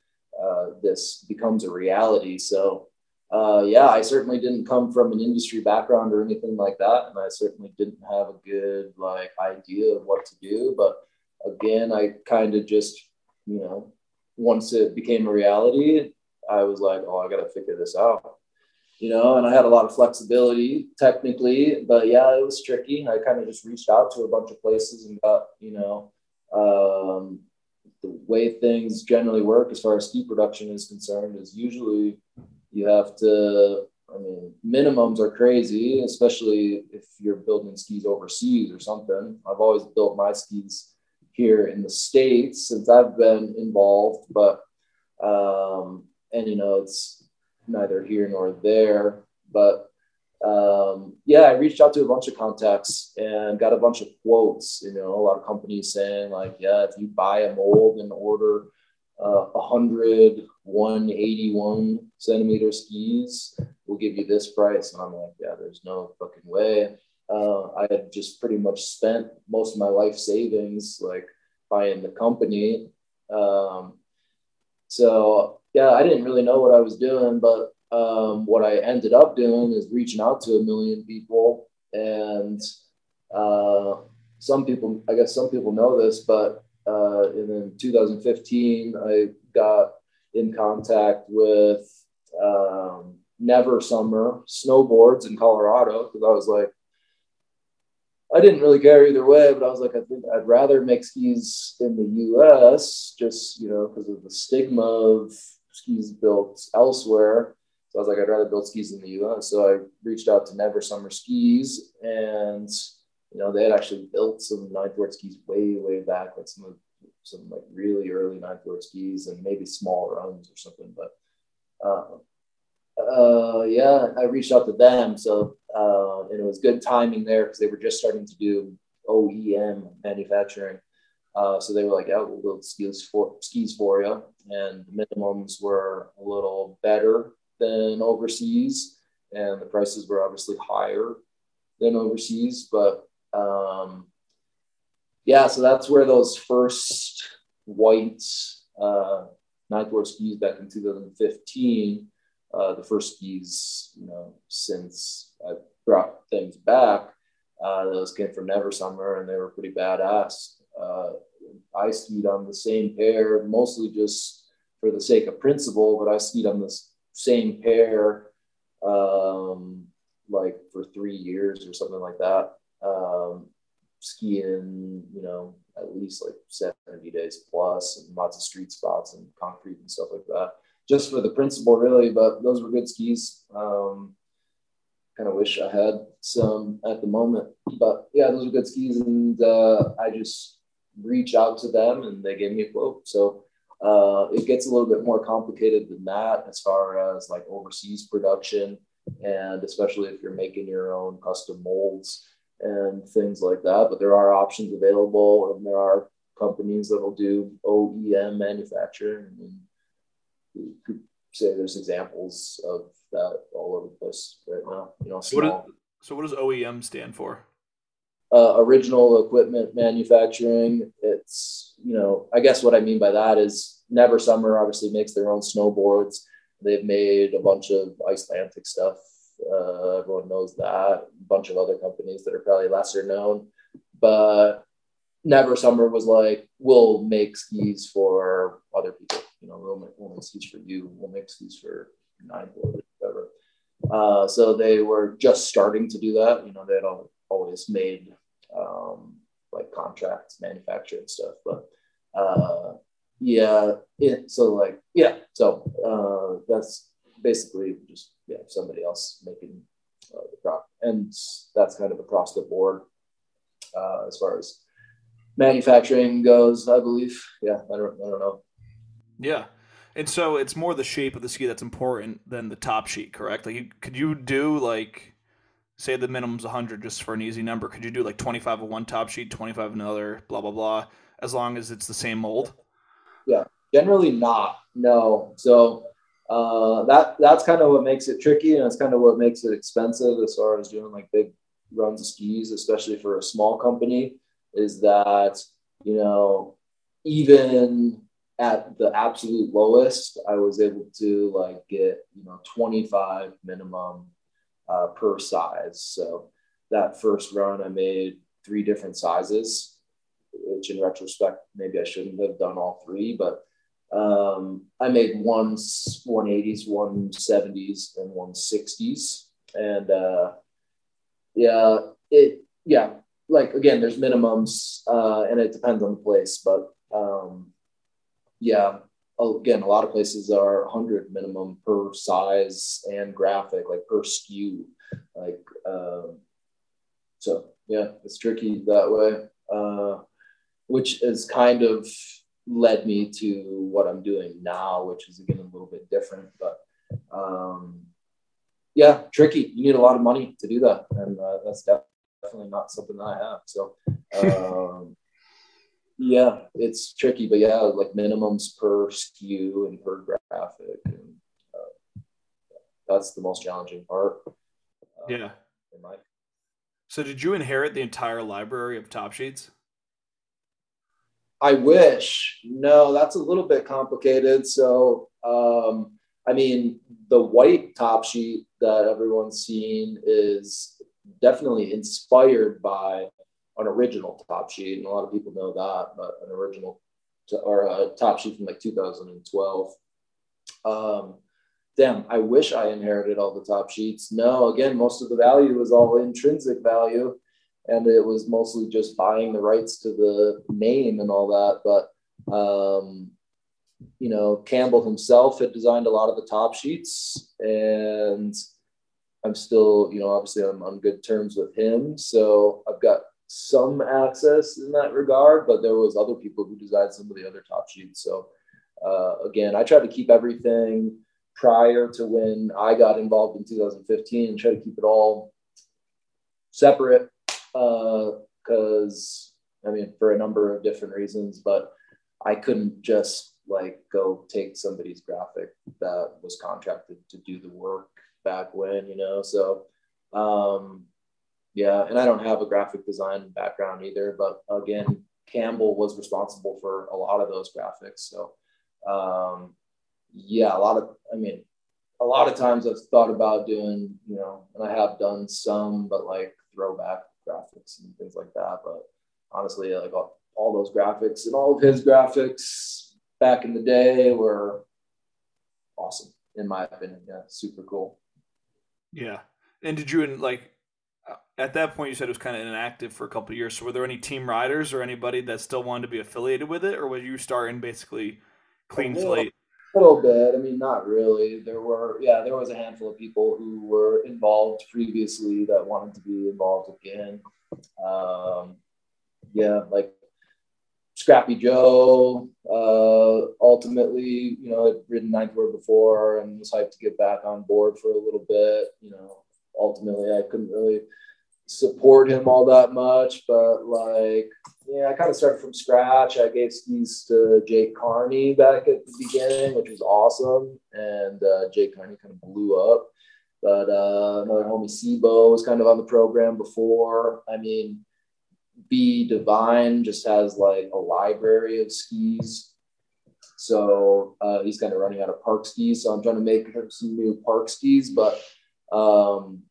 uh, this becomes a reality. So, uh, yeah, I certainly didn't come from an industry background or anything like that, and I certainly didn't have a good like idea of what to do. But again, I kind of just, you know, once it became a reality, I was like, oh, I got to figure this out, you know. And I had a lot of flexibility technically, but yeah, it was tricky. I kind of just reached out to a bunch of places and got, you know, um, the way things generally work as far as ski production is concerned is usually you have to i mean minimums are crazy especially if you're building skis overseas or something i've always built my skis here in the states since i've been involved but um and you know it's neither here nor there but um, yeah, I reached out to a bunch of contacts and got a bunch of quotes. You know, a lot of companies saying like, yeah, if you buy a mold and order uh, 100 181 centimeter skis we'll give you this price. And I'm like, yeah, there's no fucking way. Uh, I had just pretty much spent most of my life savings like buying the company. Um, so yeah, I didn't really know what I was doing, but um, what I ended up doing is reaching out to a million people and uh, some people, I guess some people know this, but uh, then 2015, I got in contact with um, Never Summer Snowboards in Colorado because I was like, I didn't really care either way, but I was like, I think I'd rather make skis in the U.S. just you know because of the stigma of skis built elsewhere. So I was like, I'd rather build skis in the U.S. So I reached out to Never Summer Skis, and you know they had actually built some ninth ward skis way, way back, like some of some like really early ninth ward skis and maybe small runs or something. But uh, uh, yeah, I reached out to them. So uh, and it was good timing there because they were just starting to do OEM manufacturing. Uh, so they were like, yeah, we'll build skis for skis for you, and the minimums were a little better than overseas, and the prices were obviously higher than overseas. But um, yeah, so that's where those first white uh, ninth ward skis back in 2015, uh, the first skis, you know, since I brought things back, uh, those came from Never Summer, and they were pretty badass. Uh, I skied on the same pair, mostly just for the sake of principle, but I skied on the same pair um, like for three years or something like that. Um, skiing, you know, at least like 70 days plus and lots of street spots and concrete and stuff like that. Just for the principle, really, but those were good skis. Um, kind of wish I had some at the moment, but yeah, those are good skis, and uh, I just reach out to them and they gave me a quote. So uh, it gets a little bit more complicated than that as far as like overseas production, and especially if you're making your own custom molds and things like that. But there are options available, and there are companies that will do OEM manufacturing. And you could say there's examples of that all over the place right now. You know, so what, is, so what does OEM stand for? Uh, original equipment manufacturing. It's you know, I guess what I mean by that is Never Summer obviously makes their own snowboards. They've made a bunch of Icelantic stuff uh, everyone knows that. A bunch of other companies that are probably lesser known, but Never Summer was like, we'll make skis for other people. You know, we'll make, we'll make skis for you. We'll make skis for ninth ward, whatever. Uh, so they were just starting to do that. You know, they had always made um, like contracts, manufacturing stuff, but uh, yeah, it, so like yeah, so uh, that's basically just yeah somebody else making uh, the crop, and that's kind of across the board uh, as far as manufacturing goes. I believe. Yeah, I don't I don't know. Yeah. And so it's more the shape of the ski that's important than the top sheet, correct? Like, you, could you do like, say the minimum's 100 just for an easy number? Could you do like 25 of one top sheet, 25 another, blah blah blah, as long as it's the same mold? Yeah, generally not. No. So uh, that that's kind of what makes it tricky, and it's kind of what makes it expensive as far as doing like big runs of skis, especially for a small company. Is that you know even at the absolute lowest, I was able to like get you know 25 minimum uh, per size. So that first run, I made three different sizes, which in retrospect maybe I shouldn't have done all three, but um, I made one 180s, 170s, and 160s. And uh, yeah, it, yeah, like again, there's minimums uh, and it depends on the place. But um, yeah, again, a lot of places are 100 minimum per size and graphic, like per SKU. Like, um, so yeah, it's tricky that way, uh, which is kind of led me to what I'm doing now, which is again a little bit different. But um, yeah, tricky. You need a lot of money to do that, and uh, that's definitely not something that I have. So um, yeah, it's tricky. But yeah, like minimums per SKU and per graphic, and uh, that's the most challenging part. Uh, yeah. So did you inherit the entire library of top sheets? I wish. No, that's a little bit complicated. So, um, I mean, the white top sheet that everyone's seen is definitely inspired by an original top sheet, and a lot of people know that. But an original to, or a top sheet from like 2012. Um, damn, I wish I inherited all the top sheets. No, again, most of the value was all intrinsic value and it was mostly just buying the rights to the name and all that. But um, you know, Campbell himself had designed a lot of the top sheets, and I'm still, you know, obviously I'm on good terms with him, so I've got some access in that regard. But there was other people who designed some of the other top sheets. So uh, again, I tried to keep everything prior to when I got involved in 2015 and try to keep it all separate because uh, I mean for a number of different reasons, but I couldn't just like go take somebody's graphic that was contracted to do the work back when, you know. So um yeah, and I don't have a graphic design background either, but again, Campbell was responsible for a lot of those graphics. So um yeah, a lot of I mean a lot of times I've thought about doing, you know, and I have done some, but like throwback graphics and things like that. But honestly, like all, all those graphics and all of his graphics back in the day were awesome, in my opinion. Yeah, super cool. Yeah. And did you, like, at that point, you said it was kind of inactive for a couple years. So were there any team riders or anybody that still wanted to be affiliated with it, or were you starting basically clean slate? A little bit. I mean, not really. There were, yeah, there was a handful of people who were involved previously that wanted to be involved again. Um, yeah, like Scrappy Joe. Uh, ultimately, you know, had ridden Ninth Ward before and was hyped to get back on board for a little bit. You know, ultimately, I couldn't really support him all that much, but like yeah, I kind of started from scratch. I gave skis to Jake Carney back at the beginning, which was awesome. And uh, Jake Carney kind of blew up. But uh, another homie, Sibo, was kind of on the program before. I mean, B Divine just has like a library of skis. So uh, he's kind of running out of park skis. So I'm trying to make some new park skis. But um,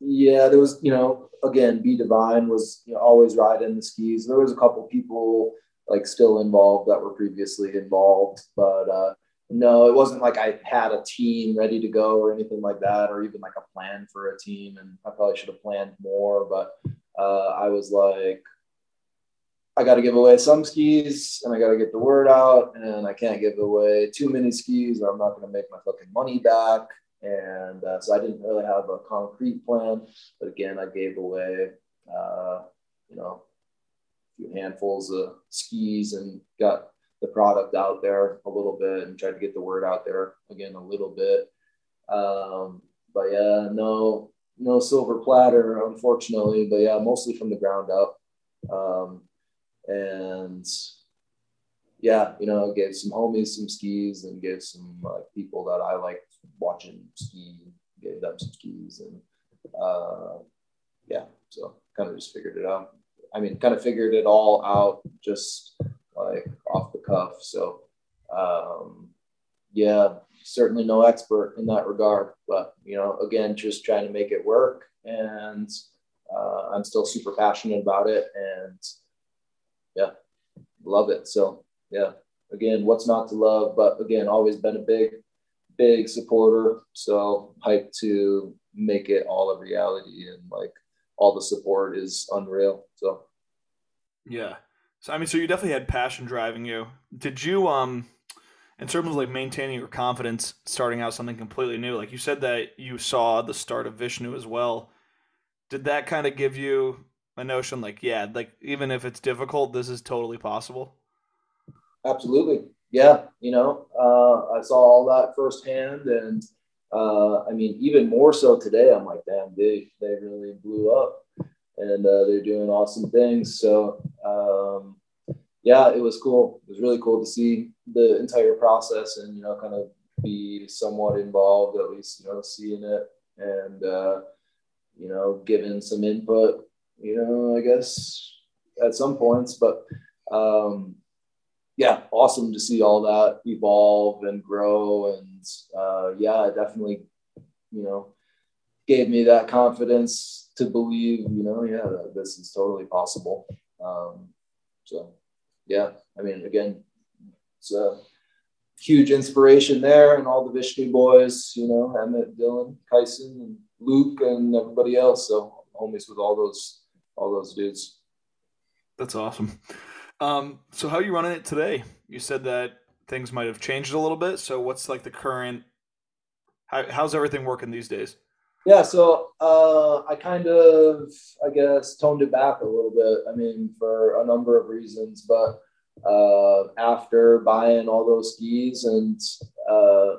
yeah, there was, you know, again, B Divine was you know, always riding the skis. There was a couple people like still involved that were previously involved, but uh, no, it wasn't like I had a team ready to go or anything like that, or even like a plan for a team. And I probably should have planned more, but uh, I was like, I got to give away some skis and I got to get the word out, and I can't give away too many skis or I'm not going to make my fucking money back. And uh, so I didn't really have a concrete plan, but again, I gave away, uh, you know, a few handfuls of skis and got the product out there a little bit and tried to get the word out there again a little bit. Um, but yeah, no, no silver platter, unfortunately. But yeah, mostly from the ground up. Um, and yeah, you know, gave some homies some skis and gave some like people that I liked watching ski, gave them some skis, and uh, yeah, so kind of just figured it out. I mean, kind of figured it all out just like off the cuff. So um, yeah, certainly no expert in that regard, but you know, again, just trying to make it work, and uh, I'm still super passionate about it, and yeah, love it. So yeah, again, what's not to love? But again, always been a big big supporter. So hyped to make it all a reality and like all the support is unreal. So yeah. So I mean, so you definitely had passion driving you. Did you um in terms of like maintaining your confidence starting out something completely new, like you said that you saw the start of Vishnu as well. Did that kind of give you a notion like, yeah, like even if it's difficult, this is totally possible? Absolutely yeah, you know, uh, I saw all that firsthand, and uh, I mean, even more so today. I'm like, damn, they they really blew up, and uh, they're doing awesome things. So, um, yeah, it was cool. It was really cool to see the entire process, and you know, kind of be somewhat involved, at least you know, seeing it, and uh, you know, giving some input. You know, I guess at some points, but um, yeah, awesome to see all that evolve and grow. And uh, yeah, it definitely, you know, gave me that confidence to believe, you know, yeah, this is totally possible. Um, so yeah, I mean, again, it's a huge inspiration there, and all the Vishnu boys, you know, Emmett, Dylan, Kyson, and Luke, and everybody else. So homies with all those all those dudes. That's awesome. Um, so how are you running it today? You said that things might have changed a little bit. So what's like the current? How, how's everything working these days? Yeah, so uh, I kind of, I guess, toned it back a little bit. I mean, for a number of reasons, but uh, after buying all those skis and uh,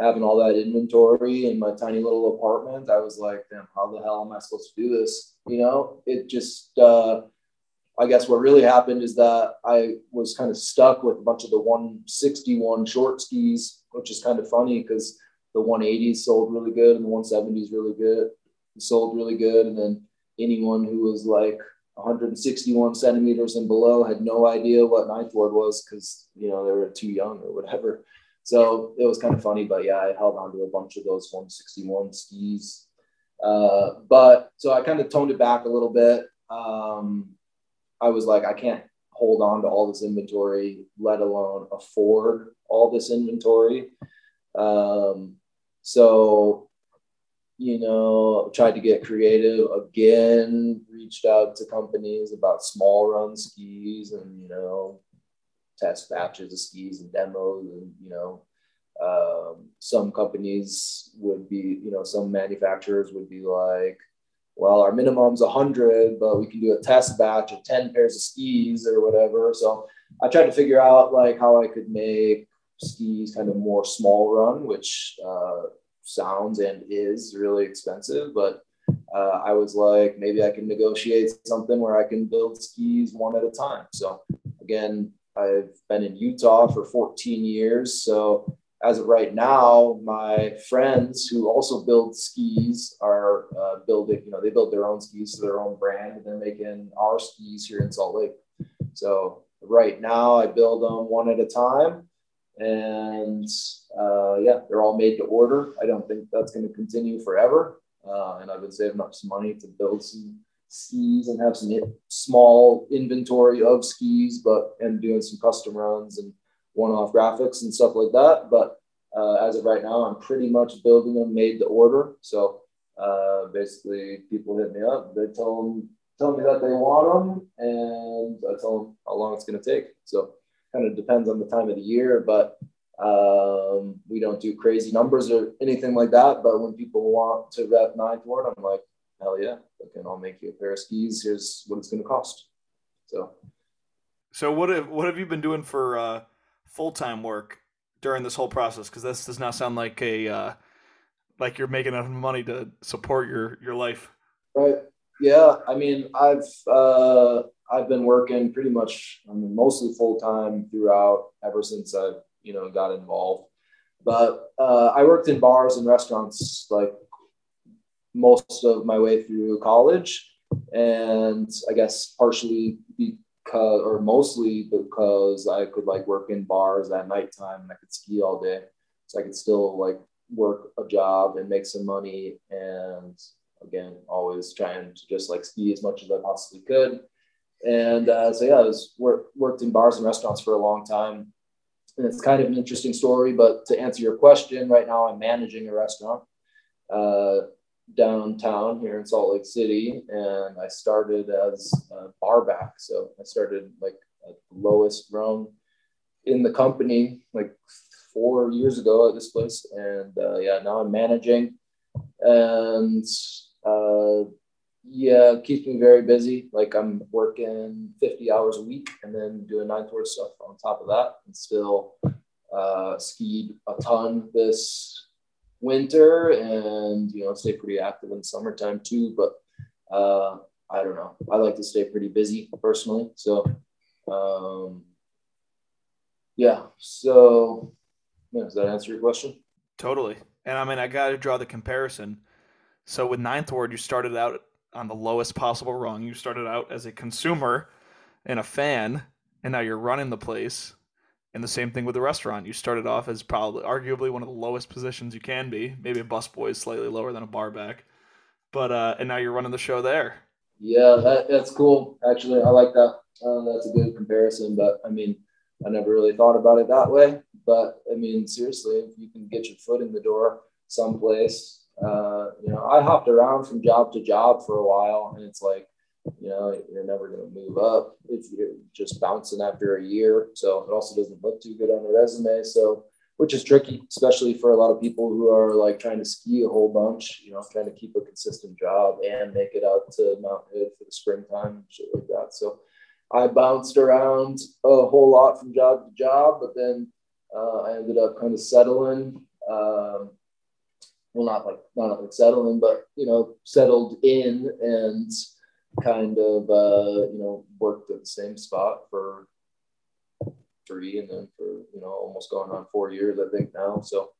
having all that inventory in my tiny little apartment, I was like, damn, how the hell am I supposed to do this? You know, it just, uh, I guess what really happened is that I was kind of stuck with a bunch of the 161 short skis, which is kind of funny because the 180s sold really good and the 170s really good, sold really good. And then anyone who was like 161 centimeters and below had no idea what ninth ward was because, you know, they were too young or whatever. So it was kind of funny, but yeah, I held on to a bunch of those 161 skis. Uh, but so I kind of toned it back a little bit. Um, I was like, I can't hold on to all this inventory, let alone afford all this inventory. Um, so, you know, tried to get creative again, reached out to companies about small run skis and, you know, test batches of skis and demos and, you know, um, some companies would be, you know, some manufacturers would be like, well, our minimum's 100, but we can do a test batch of 10 pairs of skis or whatever. So I tried to figure out like how I could make skis kind of more small run, which uh, sounds and is really expensive. But uh, I was like, maybe I can negotiate something where I can build skis one at a time. So again, I've been in Utah for 14 years. So as of right now, my friends who also build skis are uh, building, you know, they build their own skis to their own brand and they're making our skis here in Salt Lake. So right now I build them one at a time and uh, yeah, they're all made to order. I don't think that's going to continue forever. Uh, and I've been saving up some money to build some skis and have some small inventory of skis, but and doing some custom runs and one-off graphics and stuff like that. But uh, as of right now, I'm pretty much building them made to order. So uh, basically, people hit me up. They tell them tell me that they want them, and I tell them how long it's going to take. So kind of depends on the time of the year, but um, we don't do crazy numbers or anything like that. But when people want to rep ninth ward, I'm like, hell yeah, okay, I'll make you a pair of skis. Here's what it's going to cost. So, so what have what have you been doing for uh, full time work during this whole process? Because this does not sound like a uh, like you're making enough money to support your your life. Right. Yeah. I mean, I've uh, I've been working pretty much, I mean, mostly full time throughout ever since I you know got involved. But uh, I worked in bars and restaurants like most of my way through college, and I guess partially because or mostly because I could like work in bars at nighttime and I could ski all day. So I could still like work a job and make some money and again always trying to just like ski as much as I possibly could. And uh, so yeah, I was work, worked in bars and restaurants for a long time. And it's kind of an interesting story, but to answer your question, right now I'm managing a restaurant. Uh, downtown here in Salt Lake City, and I started as a barback. So I started like at the lowest rung in the company like four years ago at this place, and uh, yeah, now I'm managing, and uh, yeah, keeps me very busy. Like I'm working 50 hours a week, and then doing nine ward stuff on top of that, and still uh, skied a ton this winter and you know stay pretty active in summertime too but uh, i don't know. I like to stay pretty busy personally so um, yeah so yeah, does that answer your question? Totally. And i mean i gotta draw the comparison. So with ninth ward you started out on the lowest possible rung. You started out as a consumer and a fan and now you're running the place and the same thing with the restaurant. You started off as probably, arguably, one of the lowest positions you can be. Maybe a busboy is slightly lower than a barback, but uh, and now you're running the show there. Yeah, that, that's cool. Actually, I like that. Uh, that's a good comparison. But I mean, I never really thought about it that way. But I mean, seriously, if you can get your foot in the door someplace, uh, you know, I hopped around from job to job for a while, and it's like, you know, you're never going to move up if you're just bouncing after a year. So it also doesn't look too good on the resume. So which is tricky, especially for a lot of people who are like trying to ski a whole bunch, you know, trying to keep a consistent job and make it out to Mount Hood for the springtime, and shit like that. So I bounced around a whole lot from job to job, but then uh, I ended up kind of settling. Um, well, not like not like settling, but you know, settled in and kind of uh, you know worked at the same spot for three, and then for you know almost going on four years, I think now. So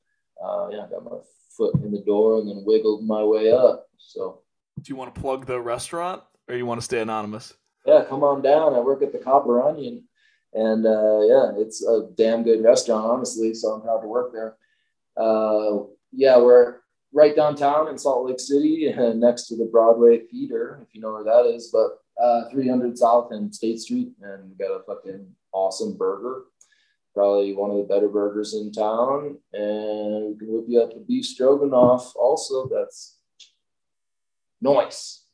uh, yeah, I got my foot in the door and then wiggled my way up. So do you want to plug the restaurant, or you want to stay anonymous? Yeah, come on down. I work at the Copper Onion, and uh, yeah, it's a damn good restaurant, honestly. So I'm proud to work there. Uh, yeah, we're right downtown in Salt Lake City, next to the Broadway Theater, if you know where that is. But uh, 300 South and State Street, and we got a fucking awesome burger. Probably one of the better burgers in town, and we can whip you up a beef stroganoff. Also, that's nice.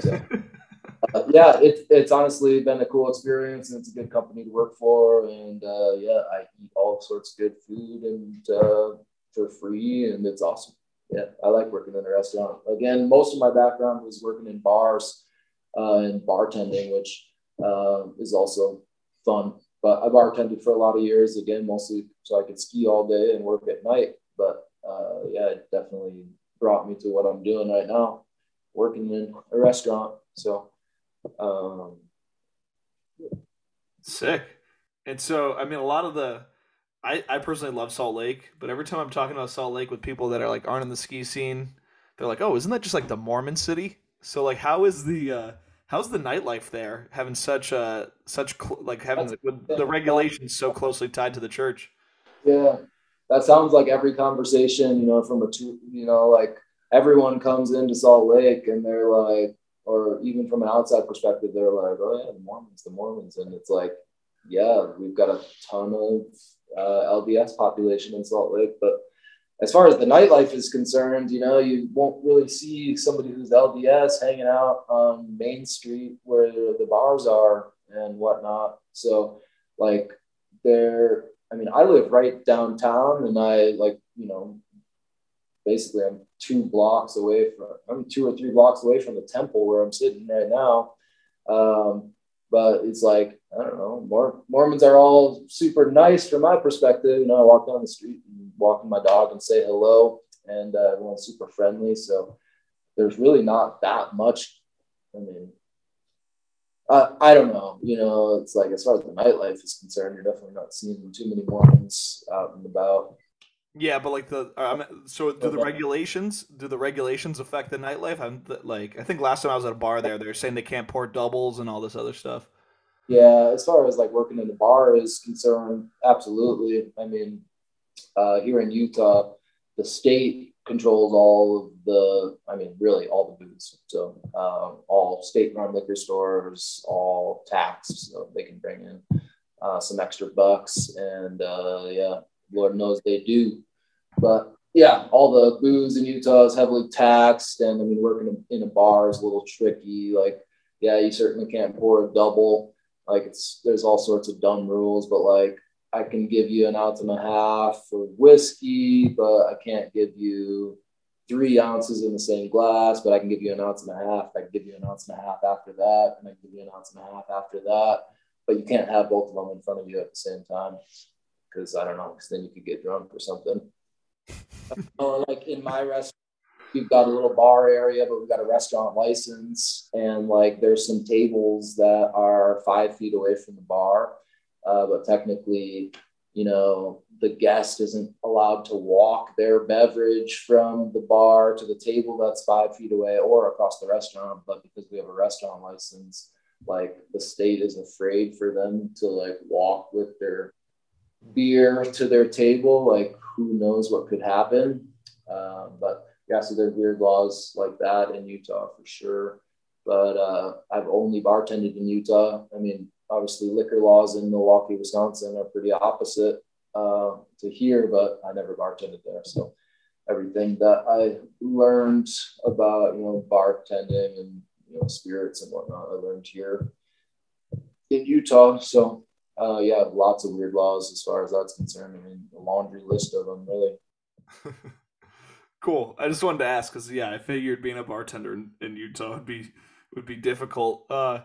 So, (laughs) uh, yeah, it's it's honestly been a cool experience, and it's a good company to work for. And uh, yeah, I eat all sorts of good food and uh, for free, and it's awesome. Yeah, I like working in a restaurant. Again, most of my background was working in bars uh, and bartending, which uh, is also fun. But I bartended for a lot of years, again, mostly so I could ski all day and work at night. But uh, yeah, it definitely brought me to what I'm doing right now, working in a restaurant. So, um, sick. And so, I mean, a lot of the, I, I personally love Salt Lake, but every time I'm talking about Salt Lake with people that are like aren't in the ski scene, they're like, "Oh, isn't that just like the Mormon city?" So like, how is the uh, how's the nightlife there? Having such uh such cl- like having the, the regulations so closely tied to the church. Yeah, that sounds like every conversation, you know, from a two, you know, like everyone comes into Salt Lake and they're like, or even from an outside perspective, they're like, oh yeah, the Mormons, the Mormons, and it's like, yeah, we've got a ton of uh, LDS population in Salt Lake, but as far as the nightlife is concerned, you know, you won't really see somebody who's LDS hanging out on Main Street where the bars are and whatnot. So, like, there, I mean, I live right downtown and I, like, you know, basically I'm two blocks away from, I'm two or three blocks away from the temple where I'm sitting right now. Um, but it's like, I don't know, Mor- Mormons are all super nice from my perspective. You know, I walk down the street and with my dog and say hello, and uh, everyone's super friendly. So there's really not that much. I mean, uh, I don't know. You know, it's like as far as the nightlife is concerned, you're definitely not seeing too many Mormons out and about. Yeah, but like the um, so do the regulations do the regulations affect the nightlife? I'm like I think last time I was at a bar there, they were saying they can't pour doubles and all this other stuff. Yeah, as far as like working in the bar is concerned, absolutely. I mean, uh, here in Utah, the state controls all of the, I mean, really all the booze. So um, all state-run liquor stores, all taxed, so they can bring in uh, some extra bucks, and uh, yeah, Lord knows they do. But yeah, all the booze in Utah is heavily taxed, and I mean, working in a bar is a little tricky. Like, yeah, you certainly can't pour a double. Like, it's there's all sorts of dumb rules, but like, I can give you an ounce and a half of whiskey, but I can't give you three ounces in the same glass, but I can give you an ounce and a half. I can give you an ounce and a half after that, and I can give you an ounce and a half after that. But you can't have both of them in front of you at the same time because I don't know, because then you could get drunk or something. Or like in my restaurant, we've got a little bar area, but we've got a restaurant license, and like there's some tables that are five feet away from the bar, uh, but technically, you know, the guest isn't allowed to walk their beverage from the bar to the table that's five feet away or across the restaurant. But because we have a restaurant license, like the state is afraid for them to like walk with their beer to their table, like who knows what could happen. Um, but yeah, so there's weird laws like that in Utah for sure. But uh, I've only bartended in Utah. I mean, obviously, liquor laws in Milwaukee, Wisconsin are pretty opposite uh, to here, but I never bartended there. So everything that I learned about, you know, bartending and, you know, spirits and whatnot, I learned here. in Utah. So uh, yeah, lots of weird laws as far as that's concerned. I mean, a laundry list of them, really. (laughs) cool. I just wanted to ask because yeah, I figured being a bartender in, in Utah would be would be difficult. Uh,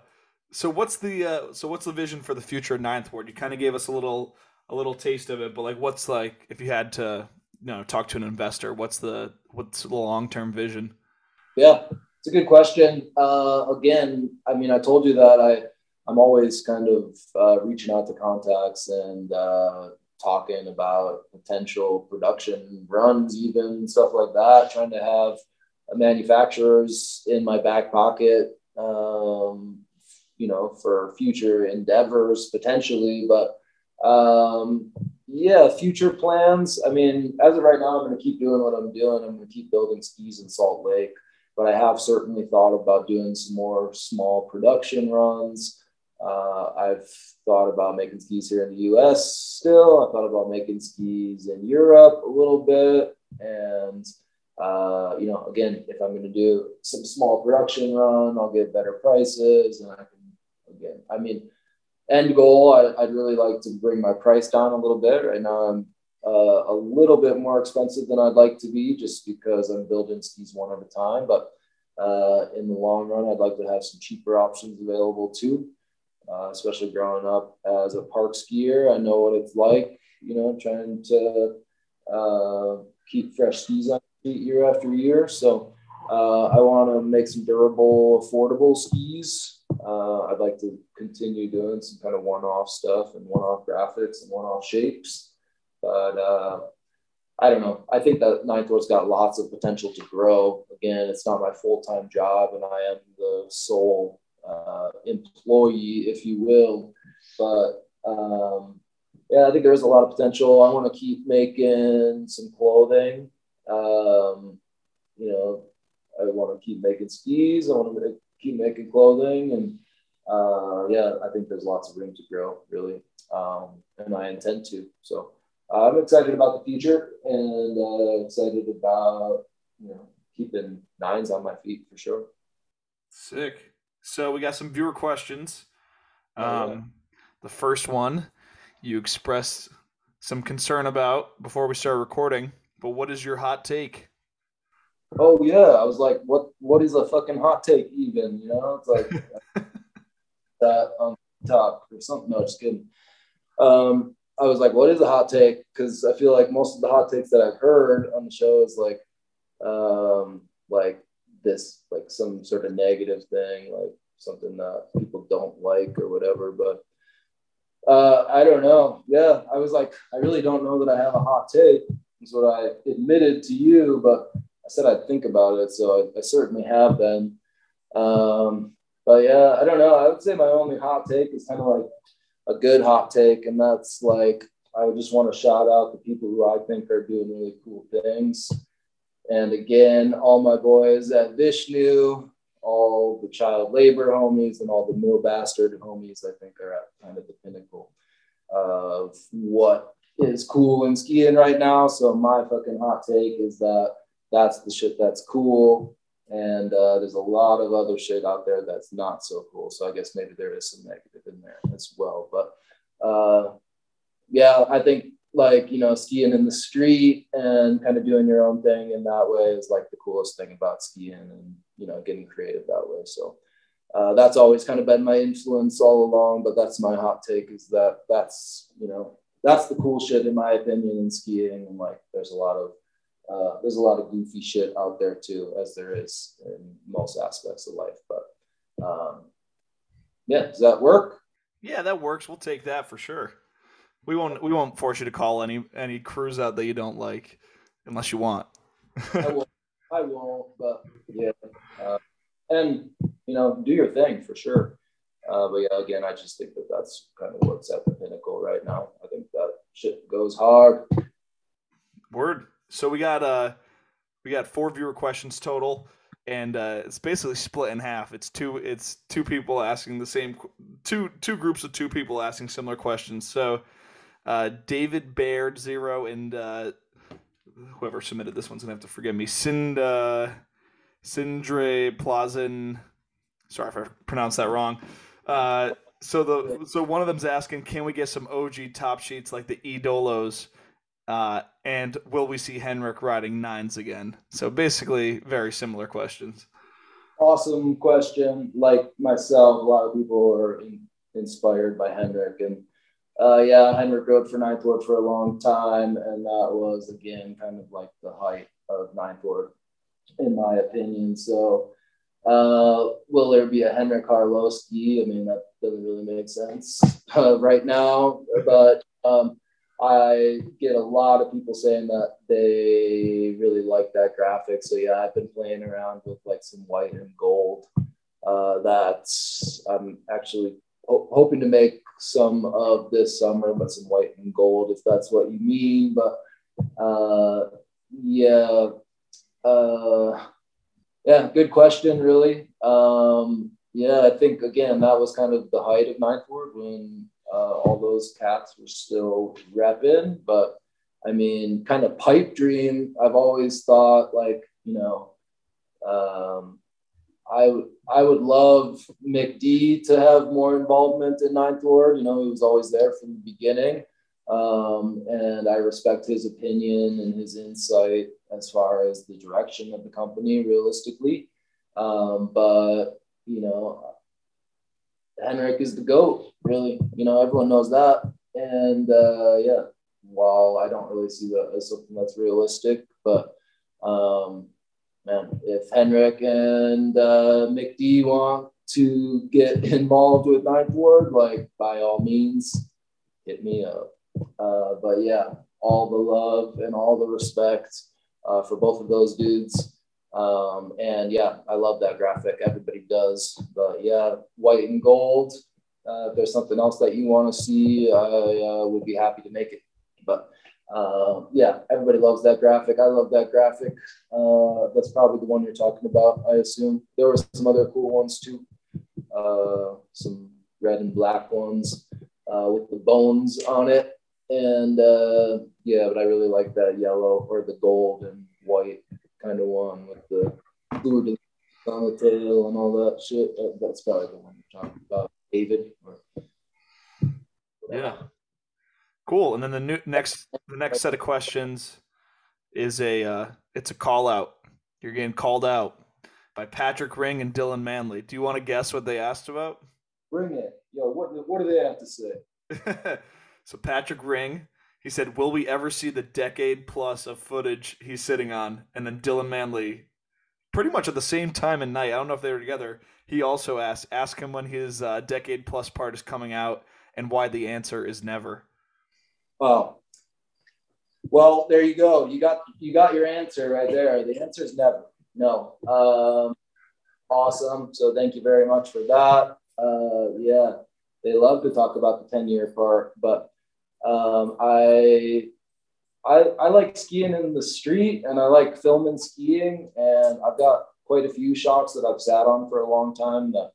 so what's the uh, so what's the vision for the future Ninth Ward? You kind of gave us a little a little taste of it, but like, what's like if you had to you know talk to an investor? What's the what's the long term vision? Yeah, it's a good question. Uh, again, I mean, I told you that I I'm always kind of uh, reaching out to contacts and uh, talking about potential production runs, even stuff like that. Trying to have manufacturers in my back pocket, um, you know, for future endeavors potentially. But um, yeah, future plans. I mean, as of right now, I'm going to keep doing what I'm doing. I'm going to keep building skis in Salt Lake, but I have certainly thought about doing some more small production runs. Uh, I've thought about making skis here in the US still. I thought about making skis in Europe a little bit. And, uh, you know, again, if I'm going to do some small production run, I'll get better prices. And I can, again, I mean, end goal, I, would really like to bring my price down a little bit. Right now, I'm uh, a little bit more expensive than I'd like to be just because I'm building skis one at a time. But uh, in the long run, I'd like to have some cheaper options available too uh, especially growing up as a park skier. I know what it's like, you know, trying to uh, keep fresh skis on year after year. So uh, I want to make some durable, affordable skis. Uh, I'd like to continue doing some kind of one-off stuff and one-off graphics and one-off shapes. But uh, I don't know. I think that Ninth Ward's got lots of potential to grow. Again, it's not my full-time job, and I am the sole uh, employee, if you will. But um, yeah, I think there's a lot of potential. I want to keep making some clothing. Um, you know, I want to keep making skis. I want to keep making clothing, and uh, yeah, I think there's lots of room to grow, really, um, and I intend to. So uh, I'm excited about the future, and uh, excited about you know keeping nines on my feet for sure. Sick. So we got some viewer questions. Um, oh, yeah. The first one you expressed some concern about before we started recording, but what is your hot take? Oh yeah, I was like, what What is a fucking hot take even? You know, it's like (laughs) that on top or something. No, just kidding. Um, I was like, what is a hot take? Because I feel like most of the hot takes that I've heard on the show is like, um, like this like some sort of negative thing, like something that people don't like or whatever. But uh, I don't know. Yeah, I was like, I really don't know that I have a hot take. Is what I admitted to you, but I said I'd think about it. So I, I certainly have been. Um, but yeah, I don't know. I would say my only hot take is kind of like a good hot take, and that's like I just want to shout out the people who I think are doing really cool things and again, all my boys at Vishnu, all the child labor homies, and all the mill bastard homies, I think are at kind of the pinnacle of what is cool in skiing right now. So my fucking hot take is that that's the shit that's cool. And uh, there's a lot of other shit out there that's not so cool. So I guess maybe there is some negative in there as well. But uh, yeah, I think like you know skiing in the street and kind of doing your own thing. In that way is like the coolest thing about skiing and you know getting creative that way. So uh, that's always kind of been my influence all along but that's my hot take is that that's you know that's the cool shit in my opinion in skiing. And like there's a lot of uh, there's a lot of goofy shit out there too as there is in most aspects of life. But um, yeah does that work? Yeah that works. We'll take that for sure we won't. We won't force you to call any any crews out that you don't like, unless you want. I won't. I won't. But yeah, uh, and you know, do your thing for sure. Uh, but yeah, again, I just think that that's kind of what's at the pinnacle right now. I think that shit goes hard. Word. So we got uh, we got four viewer questions total and uh, it's basically split in half. It's two it's two people asking the same two two groups of two people asking similar questions. So uh, David Baird zero and uh, whoever submitted this one's gonna have to forgive me. Sind uh, Sindre Plazin. Sorry if I pronounced that wrong. Uh, So the so one of them's asking, can we get some OG top sheets like the Edolos? Uh, and will we see Henrik riding nines again? So basically, very similar questions. Awesome question. Like myself, a lot of people are in, inspired by Henrik, and uh, yeah, Henrik rode for Ninth Ward for a long time, and that was again kind of like the height of Ninth Ward, in my opinion. So, uh, will there be a Henrik Harlowski? I mean, that doesn't really make sense (laughs) uh, right now, but um, I get a lot of people saying that they really like that graphic. So yeah, I've been playing around with like some white and gold. Uh, that's I'm actually ho- hoping to make some of this summer, but some white and gold if that's what you mean. But uh, yeah, uh, yeah, good question, really. Um, yeah, I think again that was kind of the height of Ninth Ward when uh, all those cats were still repping. But I mean, kind of pipe dream. I've always thought like you know, um, I would I would love McD to have more involvement in Ninth Ward. You know, he was always there from the beginning. Um, and I respect his opinion and his insight as far as the direction of the company realistically. Um, but you know, Henrik is the GOAT, really. You know, everyone knows that. And uh, yeah, while I don't really see that as something that's realistic, but um, man, if Henrik and uh, McD want to get (laughs) involved with Ninth Ward, like by all means, hit me up. Uh, but yeah, all the love and all the respect uh, for both of those dudes. Um, and yeah, I love that graphic. Everybody does. But yeah, white and gold. Uh, if there's something else that you want to see, I uh, would be happy to make it. But uh, yeah, everybody loves that graphic. I love that graphic. Uh, that's probably the one you're talking about, I assume. There were some other cool ones too. Uh, some red and black ones uh, with the bones on it. And yeah, but I really like that yellow or the gold and white kind of one with the fluid on the tail and all that shit. That's probably the one you're talking about, David. Or yeah. Cool. And then the new next the next set of questions is a uh, it's a call out. You're getting called out by Patrick Ring and Dylan Manley. Do you want to guess what they asked about? Bring it. Yo, what what do they have to say? (laughs) so Patrick Ring he said, "Will we ever see the decade plus of footage he's sitting on?" And then Dylan Manley, pretty much at the same time and night. I don't know if they were together. He also asked, "Ask him when his uh, decade plus part is coming out, and why the answer is never." Wow. Well, there you go. You got you got your answer right there. The answer is never. No. Um, awesome. So thank you very much for that. Uh, yeah, they love to talk about the ten year part, but um, I, I, I like skiing in the street and I like filming skiing. And I've got quite a few shots that I've sat on for a long time that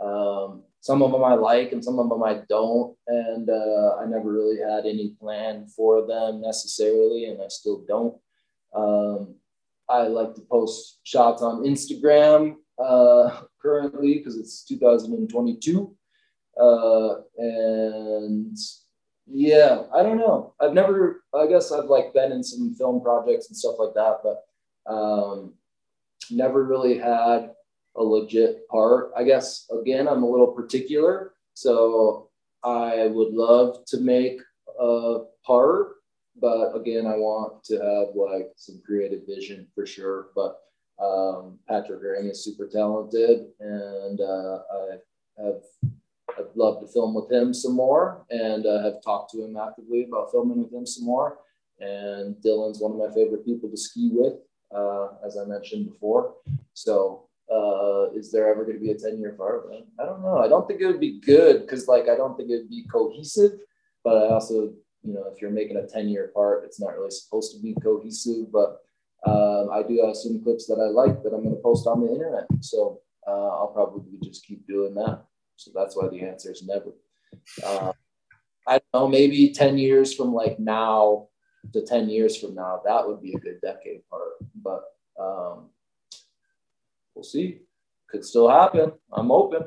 um, some of them I like and some of them I don't. And uh, I never really had any plan for them necessarily, and I still don't. Um, I like to post shots on Instagram uh, (laughs) currently because it's 2022. Uh, and yeah, I don't know. I've never. I guess I've like been in some film projects and stuff like that, but um, never really had a legit part. I guess again, I'm a little particular, so I would love to make a part, but again, I want to have like some creative vision for sure. But um, Patrick Ring is super talented, and uh, I have I'd love to film with him some more and uh, have talked to him actively about filming with him some more. And Dylan's one of my favorite people to ski with, uh, as I mentioned before. So, uh, is there ever going to be a 10 year part? I don't know. I don't think it would be good because, like, I don't think it would be cohesive. But I also, you know, if you're making a 10 year part, it's not really supposed to be cohesive. But um, I do have some clips that I like that I'm going to post on the internet. So, uh, I'll probably just keep doing that. So that's why the answer is never. Uh, I don't know, maybe 10 years from like now to 10 years from now, that would be a good decade part. But um, we'll see. Could still happen. I'm open.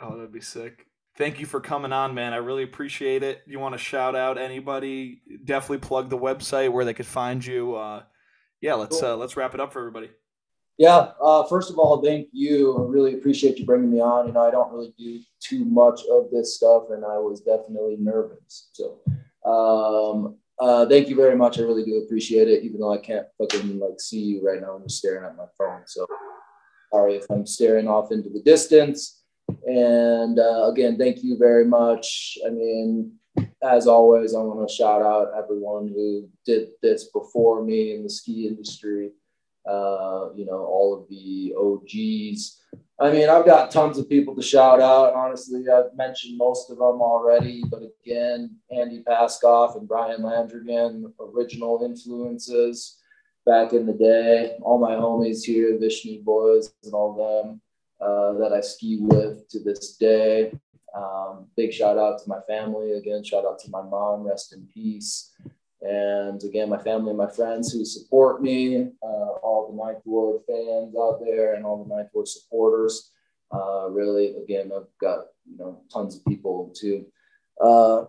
Oh, that'd be sick. thank you for coming on, man. I really appreciate it. You want to shout out anybody? Definitely plug the website where they could find you. Uh, yeah, let's cool. uh, let's wrap it up for everybody. Yeah. Uh, first of all, thank you. I really appreciate you bringing me on. You know, I don't really do too much of this stuff, and I was definitely nervous. So, um, uh, thank you very much. I really do appreciate it, even though I can't fucking like see you right now. I'm just staring at my phone. So, sorry if I'm staring off into the distance. And uh, again, thank you very much. I mean, as always, I want to shout out everyone who did this before me in the ski industry. Uh, you know, all of the OGs. I mean, I've got tons of people to shout out. Honestly, I've mentioned most of them already, but again, Andy Paskoff and Brian Landrigan, original influences back in the day. All my homies here, Vishnu boys and all them uh, that I ski with to this day. Um, big shout out to my family. Again, shout out to my mom, rest in peace. And again, my family and my friends who support me, uh, all the Ninth Ward fans out there and all the Ninth Ward supporters. Uh, really, again, I've got, you know, tons of people too. uh,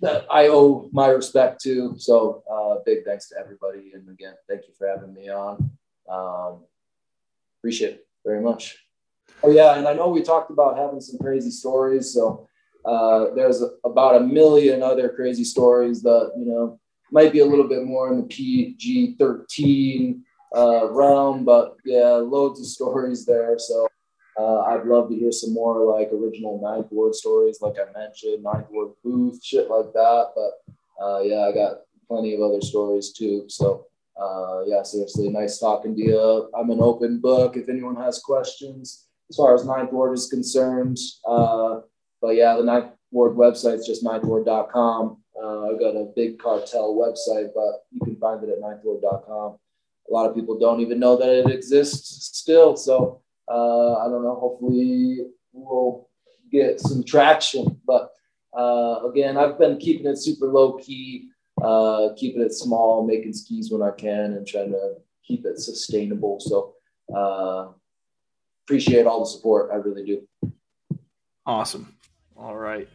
that I owe my respect to. So uh, big thanks to everybody. And again, thank you for having me on. Um, appreciate it very much. Oh yeah, and I know we talked about having some crazy stories. So uh, there's about a million other crazy stories that you know might be a little bit more in the PG 13 uh, realm, but yeah, loads of stories there. So uh, I'd love to hear some more like original Ninth Ward stories, like I mentioned, Ninth Ward booth, shit like that. But uh, yeah, I got plenty of other stories too. So uh, yeah, seriously, nice talking to you. I'm an open book. If anyone has questions as far as Ninth Ward is concerned, uh, but yeah, the Ninth Ward website is just ninthward.com. Uh, I've got a big cartel website, but you can find it at ninthward.com. A lot of people don't even know that it exists still. So uh, I don't know. Hopefully, we'll get some traction. But uh, again, I've been keeping it super low key, uh, keeping it small, making skis when I can, and trying to keep it sustainable. So uh, appreciate all the support. I really do. Awesome. All right.